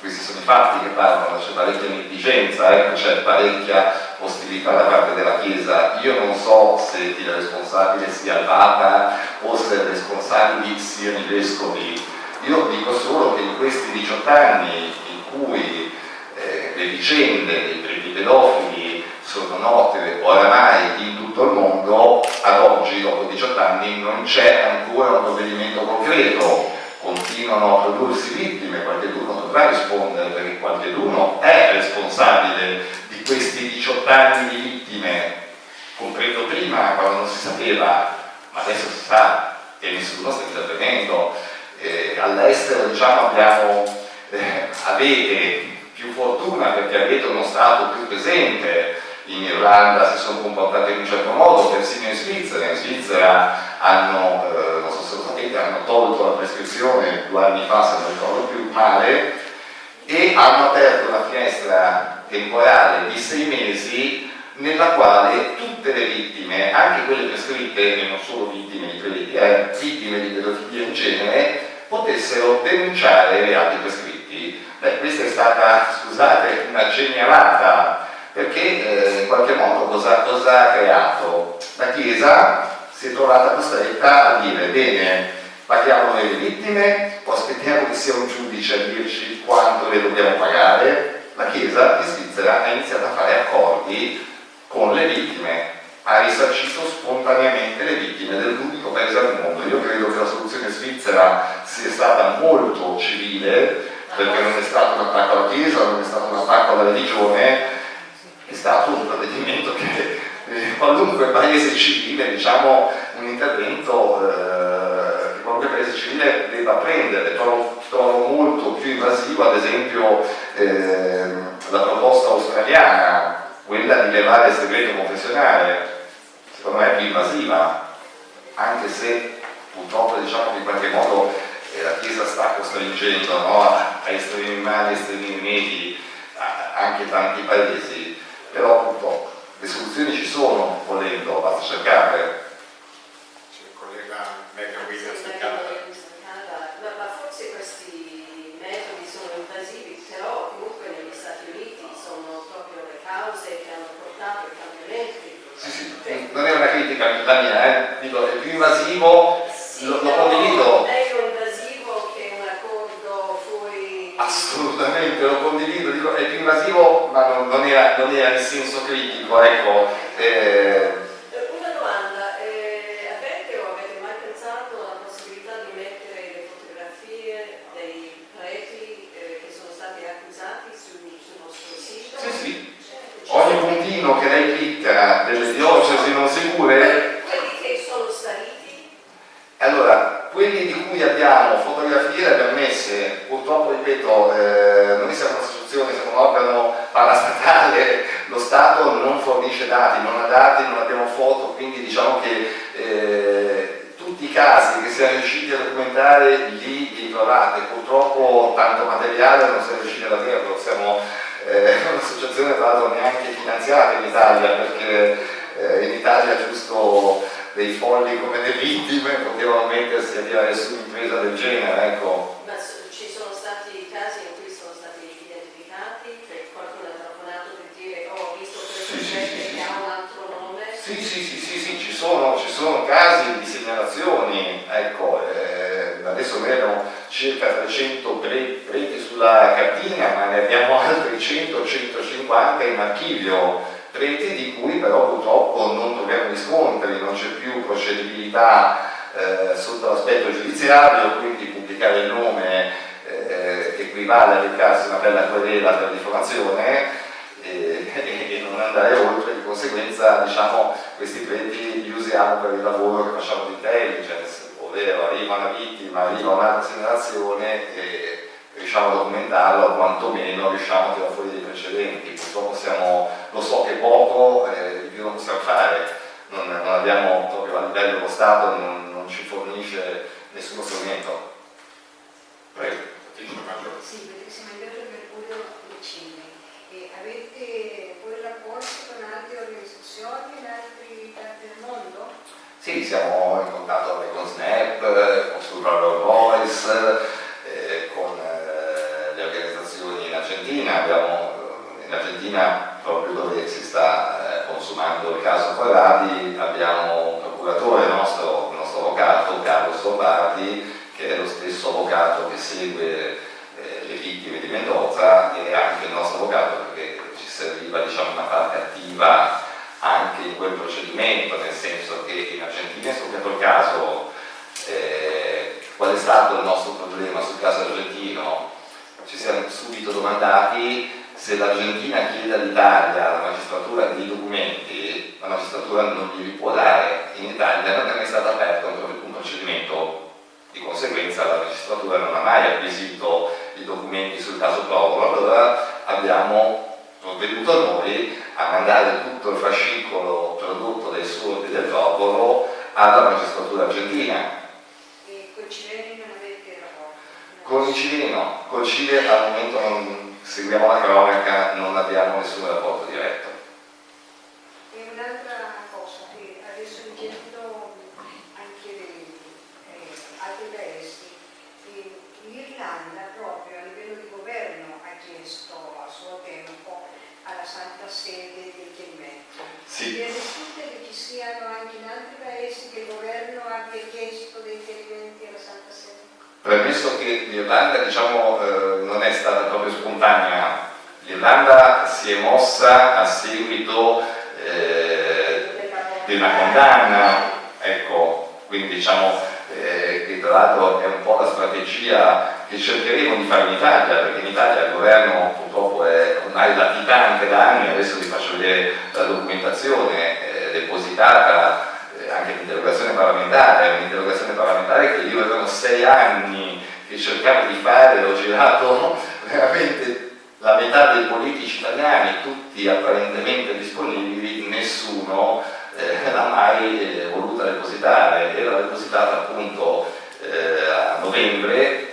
questi sono i fatti che parlano, c'è parecchia negligenza, ecco, c'è parecchia ostilità da parte della Chiesa. Io non so se il responsabile sia il Papa o se i responsabili siano i vescovi. Io dico solo che in questi 18 anni in cui eh, le vicende dei preti pedofili sono note oramai in tutto il mondo, ad oggi, dopo 18 anni, non c'è ancora un provvedimento concreto, continuano a prodursi vittime, qualcuno dovrà rispondere perché qualcuno è responsabile di questi 18 anni di vittime, comprendo prima quando non si sapeva, ma adesso si sa e nessuno sta intervenendo. Eh, all'estero diciamo abbiamo, eh, avete più fortuna perché avete uno Stato più presente, in Irlanda si sono comportati in un certo modo, persino in Svizzera, in Svizzera hanno, eh, non so se lo sapete, hanno tolto la prescrizione due anni fa, se non ricordo più male, e hanno aperto una finestra temporale di sei mesi nella quale tutte le vittime, anche quelle prescritte, che non solo vittime di pedofilia, eh, vittime di pedofilia in genere, potessero denunciare i reati prescritti. Beh, questa è stata, scusate, una genialata, perché eh, in qualche modo cosa, cosa ha creato? La Chiesa si è trovata costretta a dire, bene, Paghiamo le vittime o aspettiamo che sia un giudice a dirci quanto le dobbiamo pagare? La Chiesa in Svizzera ha iniziato a fare accordi con le vittime, ha risarcito spontaneamente le vittime dell'unico paese al mondo. Io credo che la soluzione svizzera sia stata molto civile, perché non è stato un attacco alla Chiesa, non è stato un attacco alla religione, è stato un provvedimento che eh, qualunque paese civile, diciamo, un intervento eh, che qualunque paese civile debba prendere. Trovo, trovo molto più invasivo, ad esempio, eh, la proposta australiana, quella di levare il segreto confessionale, secondo me è più invasiva, anche se purtroppo diciamo che in qualche modo eh, la Chiesa sta costringendo no, a, estremi mali, estremi rimedi anche tanti paesi, però purtroppo le soluzioni ci sono, volendo, basta cercarle. C'è il collega Megan Williams del Canada. Ma, ma forse questi metodi sono invasivi, però comunque negli Stati Uniti sono proprio le cause che hanno portato i cambiamenti. Sì, sì, non è una critica la mia, eh? Dico, è più invasivo, Sì, lo, lo condivido, Meglio invasivo che un accordo fuori. assolutamente lo condivido, dico, è più invasivo ma non, non era, non era in senso critico, ecco. eh, Eh, Una domanda, eh, avete o avete mai pensato alla possibilità di mettere le fotografie dei preti eh, che sono stati accusati sul, sul vostro sito? sì, sì, ogni puntino che lei clicca delle diocesi non sicure Quelli che sono spariti? Allora, quelli di cui abbiamo fotografie le abbiamo messe, purtroppo ripeto, eh, noi siamo un'associazione, siamo un organo parastatale, lo Stato non fornisce dati, non ha dati, non abbiamo foto, quindi diciamo che eh, tutti i casi che siamo riusciti a documentare li trovate, purtroppo tanto materiale non siamo riusciti ad averlo, siamo eh, un'associazione tra l'altro neanche finanziata in Italia perché eh, in Italia giusto dei folli come le vittime potevano mettersi a tirare su un'impresa del genere, ecco. Ma ci sono stati casi in cui sono stati identificati, che qualcuno ha telefonato per dire oh, ho visto questo Sì, sì, prete sì, sì. che ha un altro nome? Sì, sì, sì, sì, sì, ci sono, casi di segnalazioni, ecco, eh, adesso noi circa 300 pre- preti sulla cartina, ma ne abbiamo altri 100-150 in archivio, preti di cui però purtroppo non troviamo riscontri, non c'è più procedibilità eh, sotto l'aspetto giudiziario, quindi pubblicare il nome eh, equivale a recarsi una bella querela per diffamazione e, e- non andare oltre, conseguenza diciamo, questi preti li usiamo per il lavoro che facciamo di intelligence, ovvero arriva una vittima, arriva un'altra segnalazione e riusciamo a documentarlo, quantomeno riusciamo a tirare fuori dei precedenti. Purtroppo siamo, lo so che poco, eh, più non possiamo fare, non, non abbiamo proprio a livello dello Stato, non, non ci fornisce nessuno strumento. Prego. Sì, perché siamo in Viaggio Mercurio vicini e avete poi rapporti organizzazioni in altri parti del mondo? Sì, siamo in contatto con Snap, eh, con Survival Voice, eh, con eh, le organizzazioni in Argentina. Abbiamo eh, in Argentina, proprio dove si sta eh, consumando il caso Corradi, abbiamo un procuratore nostro, il nostro avvocato, Carlo Lombardi, che è lo stesso avvocato che segue eh, le vittime di Mendoza e anche il nostro avvocato perché ci serviva diciamo, una parte attiva anche in quel procedimento, nel senso che in Argentina è scoppiato il caso, eh, qual è stato il nostro problema sul caso argentino? Ci siamo subito domandati se l'Argentina chiede all'Italia, alla magistratura, dei documenti, la magistratura non glieli può dare, in Italia non è mai stato aperto un procedimento, di conseguenza la magistratura non ha mai acquisito i documenti sul caso Provolo, allora abbiamo provveduto noi a mandare tutto il fascicolo prodotto dai sordi del Provolo alla magistratura argentina. E con i cileni non avete rapporti? Con il cileno, col Cile al momento non seguiamo la cronaca, non abbiamo nessun rapporto diretto. E un'altra cosa, che adesso leggendo anche dei, eh, altri paesi, eh, l'Irlanda proprio a livello di governo ha chiesto a suo tempo alla Santa Sede del Risulta che ci siano anche in altri paesi che il governo abbia chiesto dei chiarimenti alla Santa Sede. Premesso che l'Irlanda diciamo, eh, non è stata proprio spontanea, l'Irlanda si è mossa a seguito eh, di una condanna, ecco, quindi diciamo eh, che tra l'altro è un po' la strategia che cercheremo di fare in Italia, perché in Italia il governo purtroppo è ormai latitante da anni, adesso vi faccio vedere la documentazione eh, depositata eh, anche l'interrogazione parlamentare, un'interrogazione parlamentare che io erano sei anni che cercavo di fare, ho girato veramente la metà dei politici italiani, tutti apparentemente disponibili, nessuno eh, l'ha mai eh, voluta depositare, era depositata appunto eh, a novembre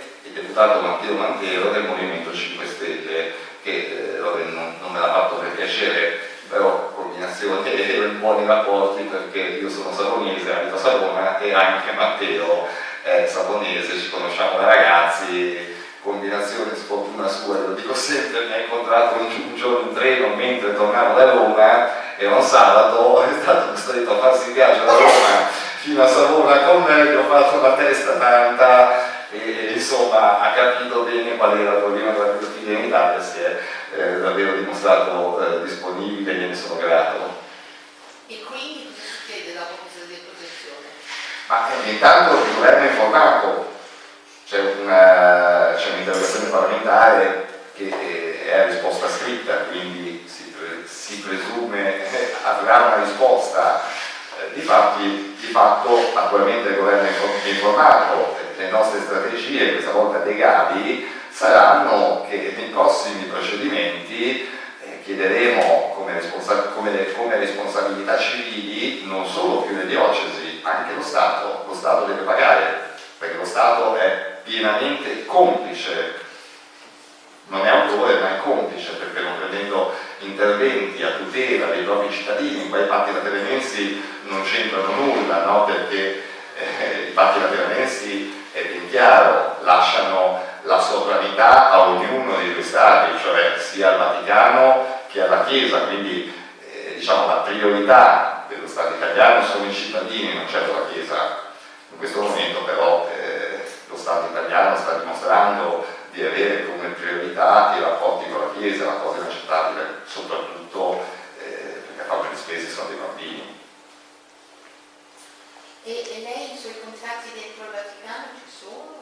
deputato Matteo Mantero del Movimento 5 Stelle, che eh, non, non me l'ha fatto per piacere, però combinazione e buoni rapporti perché io sono savonese, abito a Savona e anche Matteo è savonese, ci conosciamo da ragazzi, combinazione sfortuna sua, lo dico sempre, mi ha incontrato un, giorno in treno mentre tornavo da Roma, era un sabato, è stato costretto a farsi viaggio da Roma fino a Savona con me, gli ho fatto una testa tanta e, insomma ha capito bene qual era il problema della filosofia in Italia, si è eh, davvero dimostrato eh, disponibile e gliene sono grato. E quindi cosa succede dopo questa deposizione? Ma eh, intanto il governo è informato, c'è, un'interrogazione parlamentare che eh, è a risposta scritta, quindi si, si presume avrà una risposta. Eh, di, di fatto attualmente il governo è informato, le nostre strategie, questa volta legali, saranno che nei prossimi procedimenti eh, chiederemo come, responsa- come, le, come, responsabilità civili non solo più le diocesi, anche lo Stato. Lo Stato deve pagare, perché lo Stato è pienamente complice, non è autore ma è complice, perché non prendendo interventi a tutela dei propri cittadini, qua i patti lateranensi non c'entrano nulla, no? perché eh, i patti lateranensi è ben chiaro, lasciano la sovranità a ognuno dei due stati, cioè sia al Vaticano che alla Chiesa, quindi eh, diciamo, la priorità dello Stato italiano sono i cittadini, non certo la Chiesa. In questo momento però eh, lo Stato italiano sta dimostrando di avere come priorità i rapporti con la Chiesa, la cosa inaccettabile, soprattutto eh, perché a parte le spese sono dei bambini. E, e lei i suoi contratti dentro il Vaticano ci sono?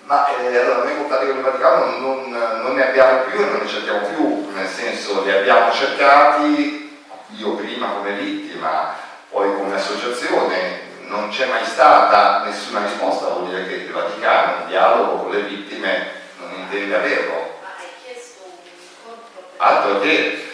Ma eh, allora noi contatti con il Vaticano non, non, ne abbiamo più e non ne cerchiamo più, nel senso li abbiamo cercati io prima come vittima, poi come associazione, non c'è mai stata nessuna risposta, vuol dire che il Vaticano un dialogo con le vittime non intende averlo. Ma hai chiesto un incontro per... Altro che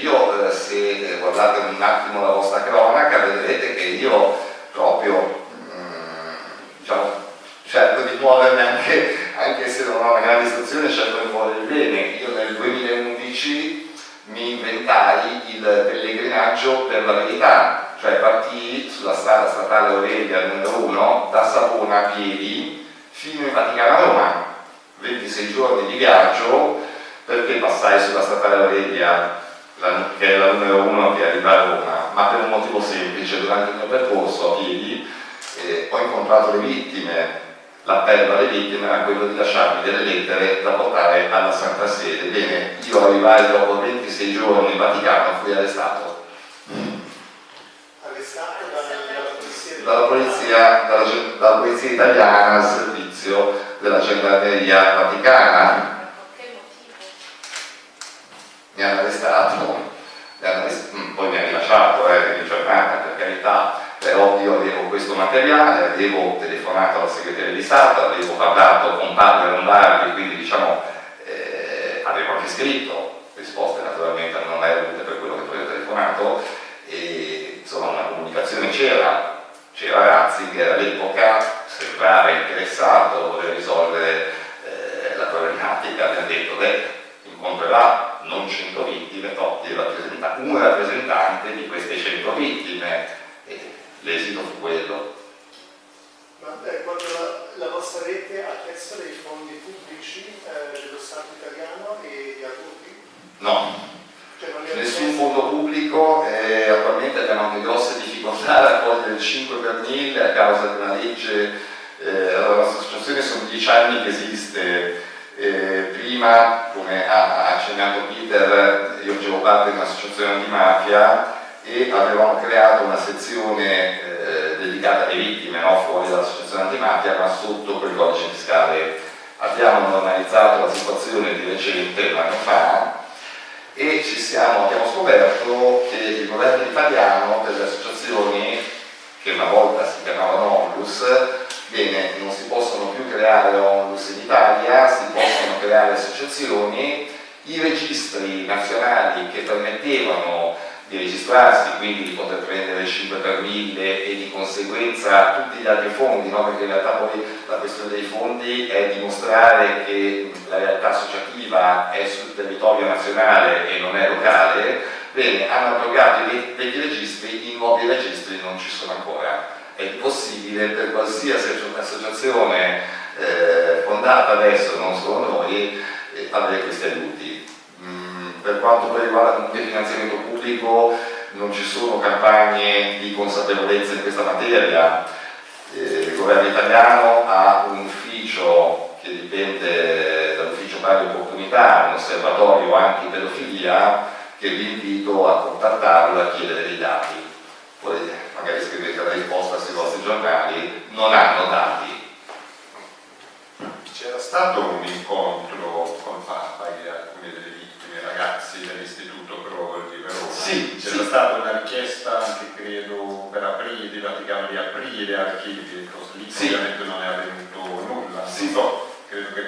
io eh, se guardate un attimo la vostra cronaca vedrete che io proprio mm, diciamo, cerco di muovermi anche, anche se non ho una grande istruzione, cerco di muovere bene. Io nel 2011 mi inventai il pellegrinaggio per la verità, cioè partii sulla strada statale Aurelia numero 1 da Savona a piedi fino in Vaticano a Roma, 26 giorni di viaggio perché passai sulla statale Aurelia la, che è la numero 1 che arriva a Roma, ma per un motivo semplice, durante il mio percorso a piedi eh, ho incontrato le vittime, l'appello alle vittime era quello di lasciarmi delle lettere da portare alla Santa Sede. Bene, io arrivai dopo 26 giorni in Vaticano e fui arrestato. Arrestato dalla polizia? Dalla polizia, dalla, dalla polizia italiana al servizio della gendarmeria vaticana. Mi hanno arrestato, mi hanno arrestato poi mi ha rilasciato eh, in giornata per carità, però io avevo questo materiale, avevo telefonato alla segreteria di Stato, avevo parlato con padre Lombardi, quindi diciamo eh, avevo anche scritto, risposte naturalmente non mai avute per quello che poi ho telefonato, e insomma una comunicazione c'era, c'era Razzi che all'epoca sembrava interessato, voleva risolvere eh, la problematica, mi ha detto beh, incontrerà non 100 vittime, no, rappresentante, un rappresentante di queste 100 vittime e l'esito fu quello. Ma eh, quando la, la, vostra rete ha chiesto dei fondi pubblici eh, dello Stato italiano e di adulti? No, Cioè, Nessun fondo pubblico, eh, attualmente abbiamo anche grosse difficoltà a raccogliere il 5 per 1000 a causa di una legge, eh, allora, la nostra associazione sono dieci anni che esiste, eh, prima, come ha accennato Peter, io facevo parte di un'associazione antimafia e avevamo creato una sezione eh, dedicata alle vittime, no? fuori dall'associazione antimafia, ma sotto quel codice fiscale. Abbiamo normalizzato la situazione di recente un anno fa e siamo, abbiamo scoperto che il governo italiano per le associazioni che una volta si chiamavano onlus, bene, non si possono più creare onlus in Italia, si possono creare associazioni, i registri nazionali che permettevano di registrarsi, quindi di poter prendere 5 per 1000 e di conseguenza tutti gli altri fondi, no? perché in realtà poi la questione dei fondi è dimostrare che la realtà associativa è sul territorio nazionale e non è locale, bene, hanno abrogato i vecchi registri, i nuovi registri non ci sono ancora. È possibile per qualsiasi associazione eh, fondata adesso, non solo noi, eh, avere questi aiuti per quanto riguarda il finanziamento pubblico non ci sono campagne di consapevolezza in questa materia. Eh, il governo italiano ha un ufficio che dipende dall'ufficio pari opportunità, un osservatorio anti-pedofilia che vi invito a contattarlo e a chiedere dei dati. Poi magari scrivete la risposta sui vostri giornali, non hanno dati. C'era stato un incontro con Papa ragazzi dell'Istituto Pro di Verona. Sì, C'era sì. stata una richiesta anche credo per aprire, di Vaticano di aprire archivi, così lì sì. ovviamente non è avvenuto nulla. Sì. So, credo che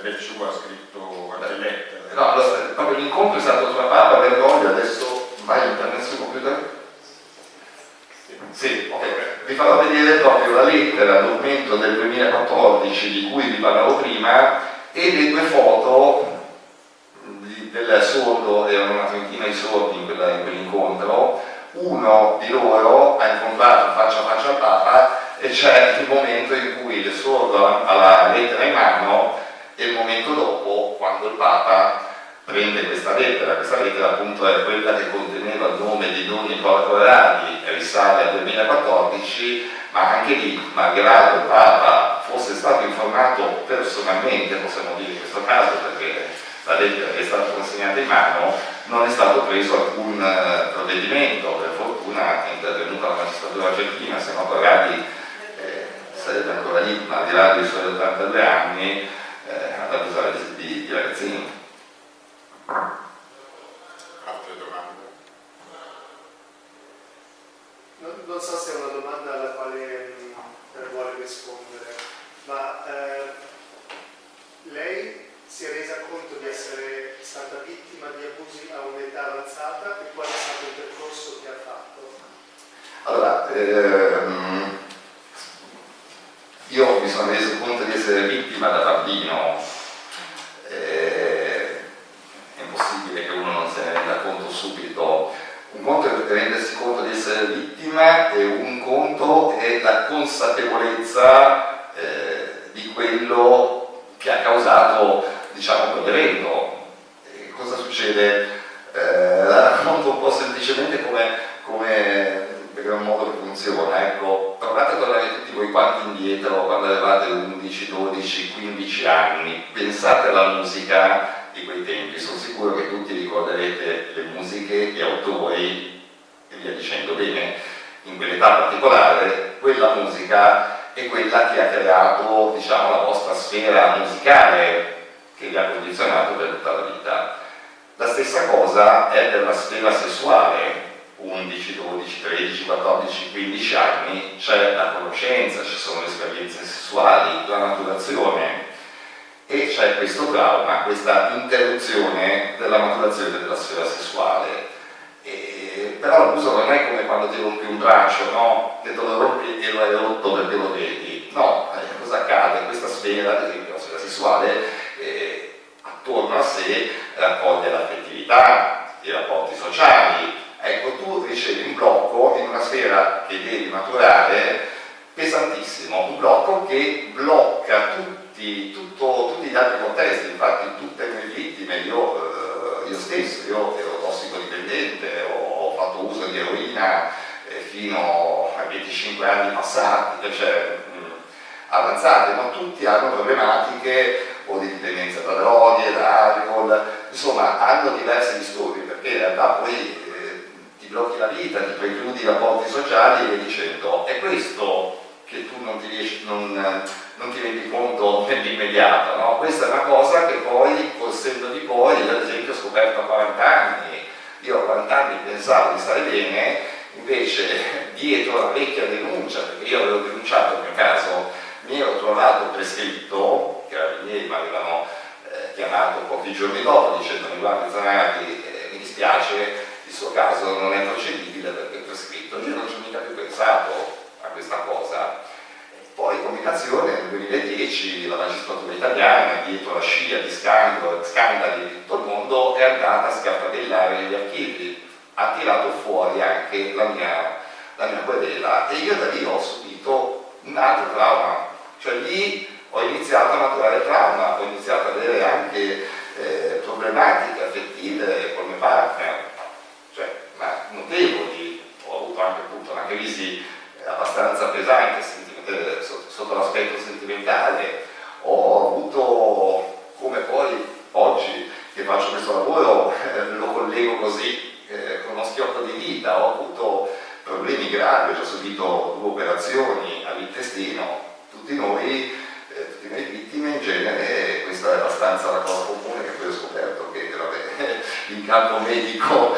Becciu ha scritto qualche lettera. No, allora, proprio l'incontro è stato tra Papa e Bergoglio, adesso vai il computer? Sì. Vi farò vedere proprio la lettera, documento del 2014 di cui vi parlavo prima e le due foto del sordo, erano una trentina di sordi in, quella, in quell'incontro, uno di loro ha incontrato faccia a faccia al Papa e c'è il momento in cui il sordo ha la lettera in mano e il momento dopo quando il Papa prende questa lettera, questa lettera appunto è quella che conteneva il nome di Doni Corporali e risale al 2014, ma anche lì, malgrado il Papa fosse stato informato personalmente, possiamo dire in questo caso, perché la lettera è stata consegnata in mano, non è stato preso alcun uh, provvedimento, per fortuna è intervenuta la magistratura argentina, se no Corradi eh, sarebbe ancora lì, ma al di là dei suoi 82 anni eh, ad abusare di, di, di ragazzini. Altre domande? Non, non, so se è una domanda alla quale mh, vuole rispondere, ma eh, lei si è resa conto di essere stata vittima di abusi a un'età avanzata e qual è stato il percorso che ha fatto? Allora, ehm, io mi sono reso conto di essere vittima da bambino. Eh, è impossibile che uno non se ne renda conto subito. Un conto è rendersi conto di essere vittima e un conto è la consapevolezza eh, di quello che ha causato diciamo, quell'evento. Cosa succede? Eh, la racconto un po' semplicemente come, come perché è un modo che funziona. Ecco, provate a tornare tutti voi quanti indietro quando avevate 11, 12, 15 anni, pensate alla musica di quei tempi, sono sicuro che tutti ricorderete le musiche, gli autori e via dicendo bene. In quell'età particolare, quella musica è quella che ha creato diciamo, la vostra sfera musicale, che vi ha condizionato per tutta la vita. La stessa cosa è per la sfera sessuale, 11, 12, 13, 14, 15 anni, c'è la conoscenza, ci sono le esperienze sessuali, la maturazione e c'è questo trauma, questa interruzione della maturazione della sfera sessuale. E, però l'abuso non è come quando ti rompi un braccio, no? Che te lo rompi e lo hai rotto perché lo vedi. No, eh, cosa accade? Questa sfera, ad esempio la sfera sessuale, eh, attorno a sé raccoglie l'affettività, i rapporti sociali. Ecco, tu ricevi un blocco in una sfera che devi maturare pesantissimo, un blocco che blocca tutti, tutto, tutti gli altri contesti, infatti tutte le vittime, io, eh, io stesso, io ero tossico tossicodipendente, ho fatto uso di eroina eh, fino ai 25 anni passati, cioè mh, avanzate, ma tutti hanno problematiche o di dipendenza da droghe, da alcol, insomma hanno diversi disturbi perché in realtà poi eh, ti blocchi la vita, ti precludi i rapporti sociali e via dicendo. È questo che tu non ti, riesci, non, non ti rendi conto nell'immediato, no? Questa è una cosa che poi col senno di poi, io ad esempio ho scoperto a 40 anni, io a 40 anni pensavo di stare bene, invece dietro la vecchia denuncia, perché io avevo denunciato il mio caso, mi ero trovato prescritto, che i miei mi avevano eh, chiamato pochi giorni dopo dicendomi guarda Zanardi, eh, mi dispiace, il suo caso non è procedibile perché è prescritto, io non ci ho mica più pensato a questa cosa. Poi in combinazione nel 2010 la magistratura italiana, dietro la scia di scandali, scandali di tutto il mondo, è andata a scartabellare gli archivi, ha tirato fuori anche la mia, la mia querela. E io da lì ho subito un altro trauma, cioè lì ho iniziato a maturare trauma, ho iniziato ad avere anche eh, problematiche affettive con mio partner, cioè ma notevoli, ho avuto anche appunto una crisi abbastanza pesante eh, sotto l'aspetto sentimentale, ho avuto come poi oggi che faccio questo lavoro eh, lo collego così eh, con uno schiocco di vita, ho avuto problemi gravi, ho subito due operazioni all'intestino, tutti noi, eh, tutti noi vittime. In genere, questa è abbastanza la cosa comune che poi ho scoperto che vabbè, in campo medico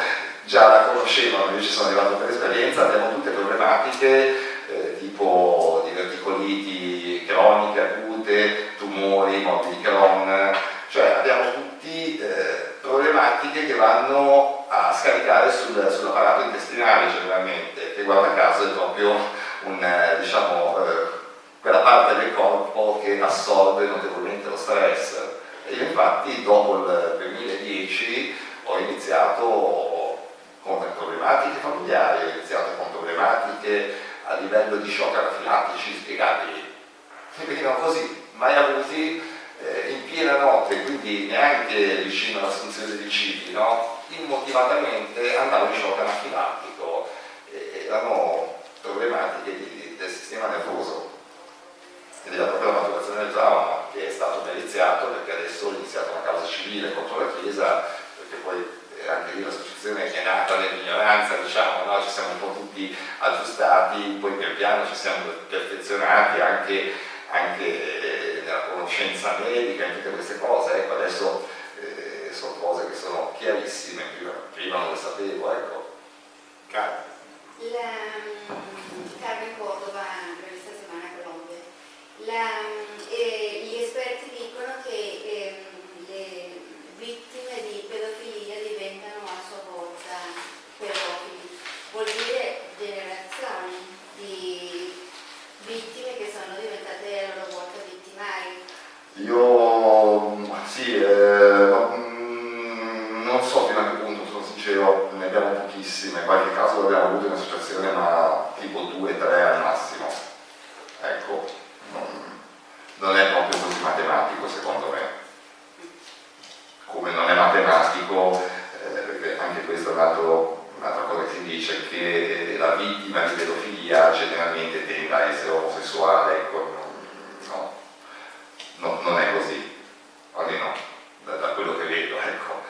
già la conoscevano, io ci sono arrivato per esperienza, abbiamo tutte problematiche eh, tipo diverticoliti croniche, acute, tumori, morti di Crohn, cioè abbiamo tutti eh, problematiche che vanno a scaricare sul, sull'apparato intestinale generalmente, che guarda caso è proprio un, eh, diciamo, eh, quella parte del corpo che assorbe notevolmente lo stress. E io infatti dopo il 2010 ho iniziato con problematiche familiari, iniziato con problematiche a livello di shock anafilattici spiegabili. E venivano così, mai avuti eh, in piena notte, quindi neanche vicino all'assunzione di cibi, no? immotivatamente andavo in shock anafilattico, e erano problematiche di, del sistema nervoso. Ed era proprio la maturazione del trauma che è stato deliziato perché adesso ho iniziato una causa civile contro la Chiesa, perché poi anche lì l'associazione è nata nell'ignoranza, diciamo, no? ci siamo un po' tutti aggiustati, poi pian piano ci siamo perfezionati anche, anche eh, nella conoscenza medica, in tutte queste cose, ecco, adesso eh, sono cose che sono chiarissime, prima, prima non le sapevo, ecco. Carmen. La, Carmen Cordova, questa settimana a Colombia. La, eh, gli esperti dicono che eh, le vittime di pedofilia diventano a sua volta pedofili. Vuol dire generazioni di vittime che sono diventate a loro volta vittimari. Io sì, eh, non so fino a che punto, sono sincero, ne abbiamo pochissime, qualche caso l'abbiamo avuto in associazione ma tipo due, tre al massimo. Ecco, non, non è proprio così matematico secondo me come non è matematico, eh, perché anche questa è un'altra cosa che si dice, che la vittima di pedofilia generalmente tende a essere omosessuale, ecco, no, no, non è così, almeno da, da quello che vedo, ecco.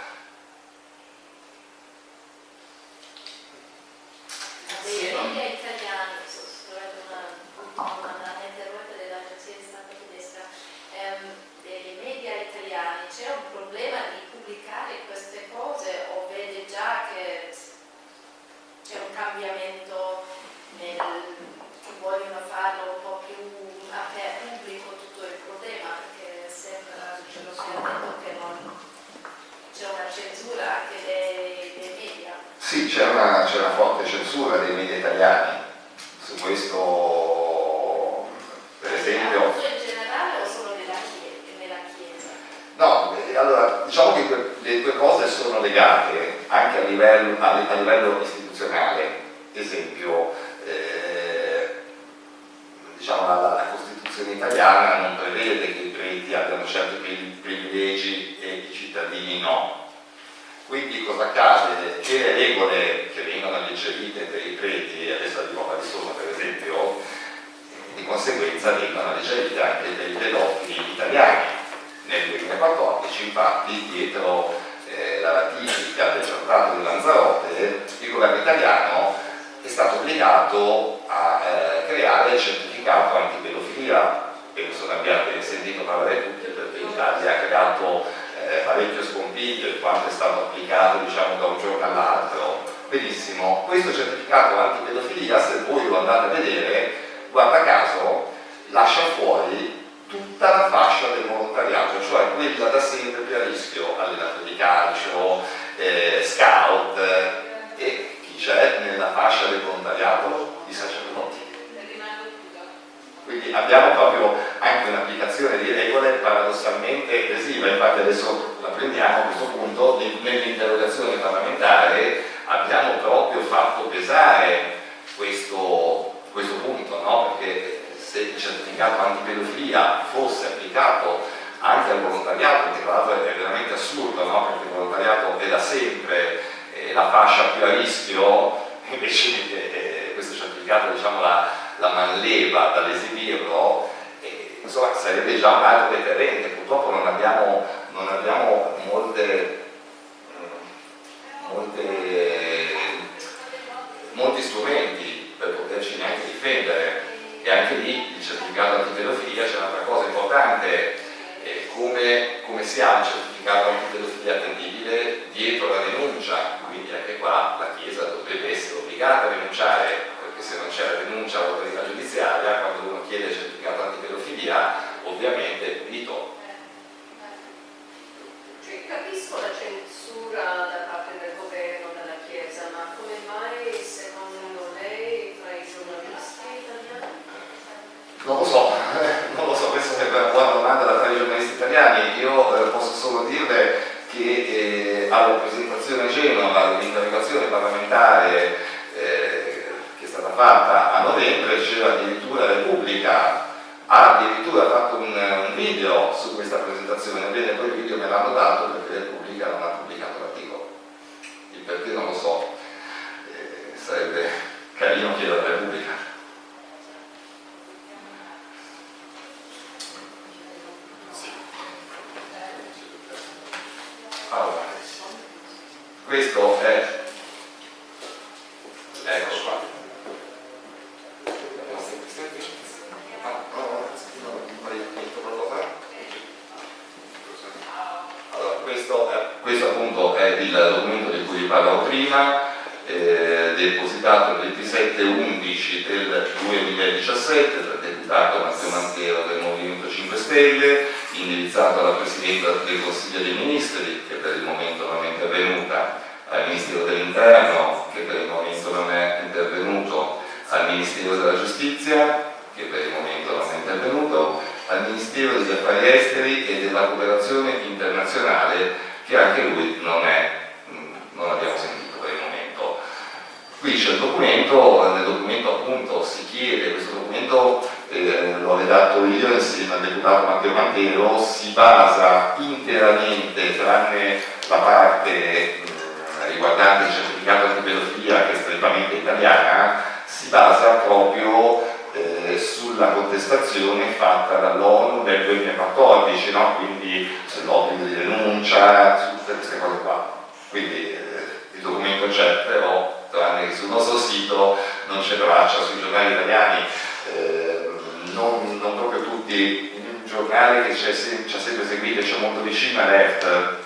dire c'è molto di Shimanet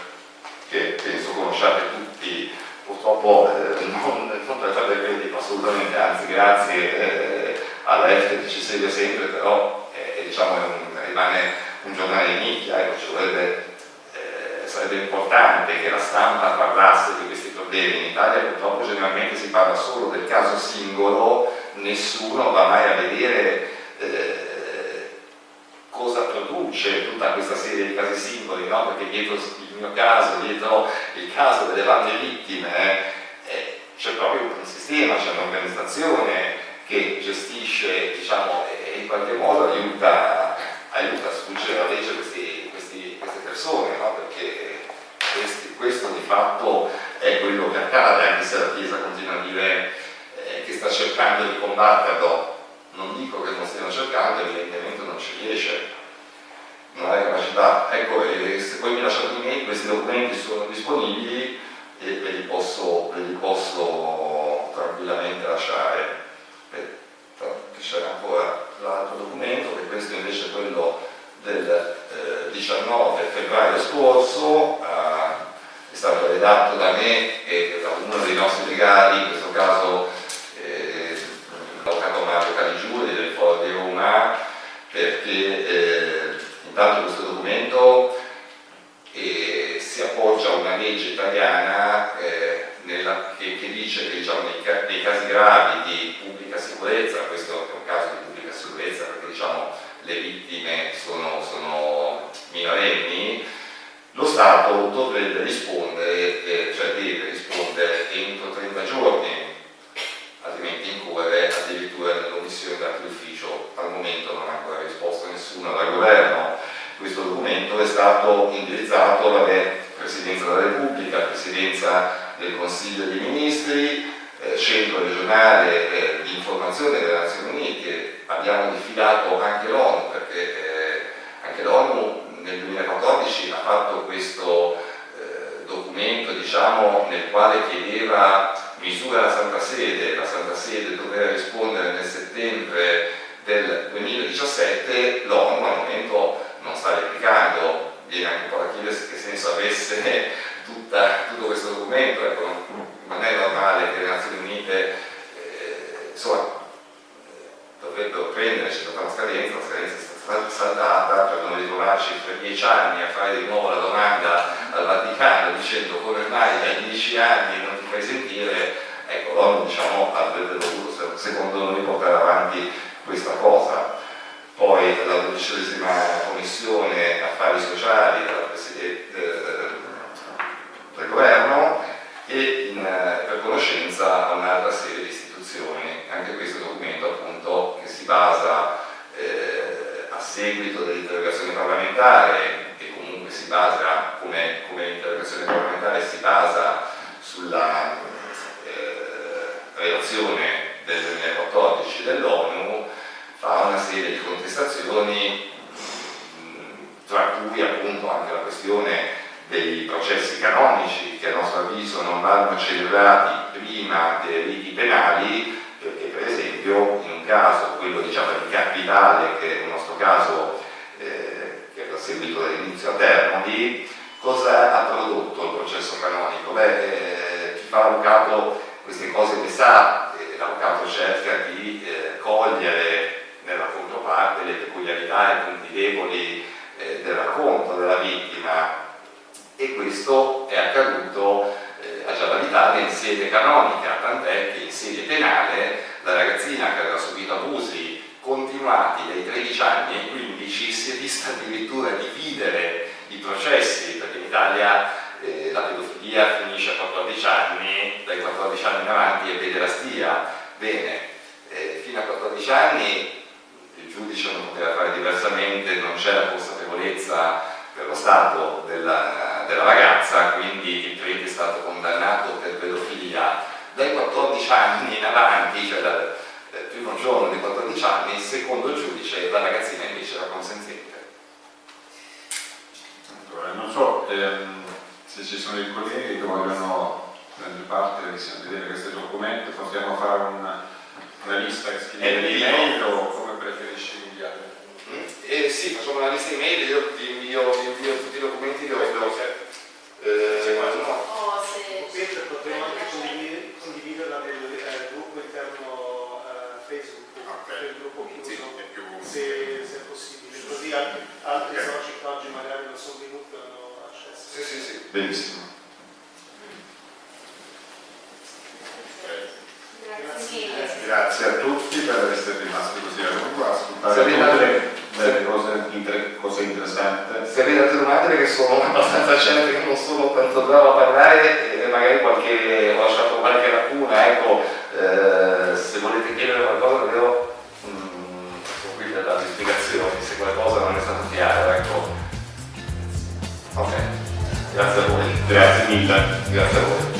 che penso conosciate tutti, purtroppo eh, non, non tratta del credito assolutamente, anzi grazie eh, alla che ci segue sempre, però eh, diciamo, un, rimane un giornale di nicchia, ecco, ci dovrebbe eh, sarebbe importante che la stampa parlasse di questi problemi. In Italia purtroppo generalmente si parla solo del caso singolo, nessuno va mai a vedere eh, cosa produce tutta questa serie di casi singoli, no? perché dietro il mio caso, dietro il caso delle varie vittime, eh, c'è proprio un sistema, c'è un'organizzazione che gestisce diciamo, e in qualche modo aiuta, aiuta a sfuggire la legge questi, questi, queste persone, no? perché questi, questo di fatto è quello che accade, anche se la Chiesa continua a dire eh, che sta cercando di combatterlo non dico che non stiano cercando, evidentemente non ci riesce, non ha capacità. Ecco, se poi mi lasciate i mail, questi documenti sono disponibili e ve li posso, ve li posso tranquillamente lasciare. C'è ancora l'altro documento, che questo invece è quello del eh, 19 febbraio scorso, eh, è stato redatto da me e da uno dei nostri legali, in questo caso l'avvocato Mario Caligiuri del Foro di Roma, perché eh, intanto questo documento eh, si appoggia a una legge italiana eh, nella, che, che, dice che diciamo, nei, nei, casi gravi di pubblica sicurezza, questo è un caso di pubblica sicurezza perché diciamo, le vittime sono, sono minorenni, lo Stato dovrebbe rispondere, eh, cioè deve rispondere entro 30 giorni, altrimenti incorre addirittura nell'omissione d'atto d'ufficio. Al momento non ha ancora risposto nessuno dal governo. Questo documento è stato indirizzato alla Presidenza della Repubblica, Presidenza del Consiglio dei Ministri, eh, Centro regionale eh, di informazione delle Nazioni Unite, abbiamo diffidato anche l'ONU perché eh, anche l'ONU nel 2014 ha fatto questo eh, documento diciamo, nel quale chiedeva misura alla Santa Sede, la Santa Sede doveva rispondere nel settembre del 2017, l'ONU sono dei colleghi che vogliono prendere parte a vedere questo documento, possiamo fare una, una lista e scrivere email o come preferisci inviare? Mm? Eh, sì, facciamo una lista email, io vi invio, vi invio tutti i documenti che ho eh, no, se... potremmo anche condividere, condividerla nel eh, gruppo interno eh, Facebook, okay. il gruppo chiuso, sì, più... se, se, è possibile, così anche altri okay. soci che oggi magari non sono venuti. Sì, sì, sì. Benissimo. Grazie. Grazie a tutti per essere rimasti così a lungo a ascoltare tutte delle cose, inter cose interessanti. Se avete altre domande che sono abbastanza certe che non sono tanto bravo a parlare e magari qualche, ho lasciato qualche lacuna, ecco, eh, se volete chiedere qualcosa davvero mm, sono qui per darvi spiegazioni, se qualcosa non è stato chiaro, ecco. Ok, grazie a voi. Grazie. Mille. Grazie a voi.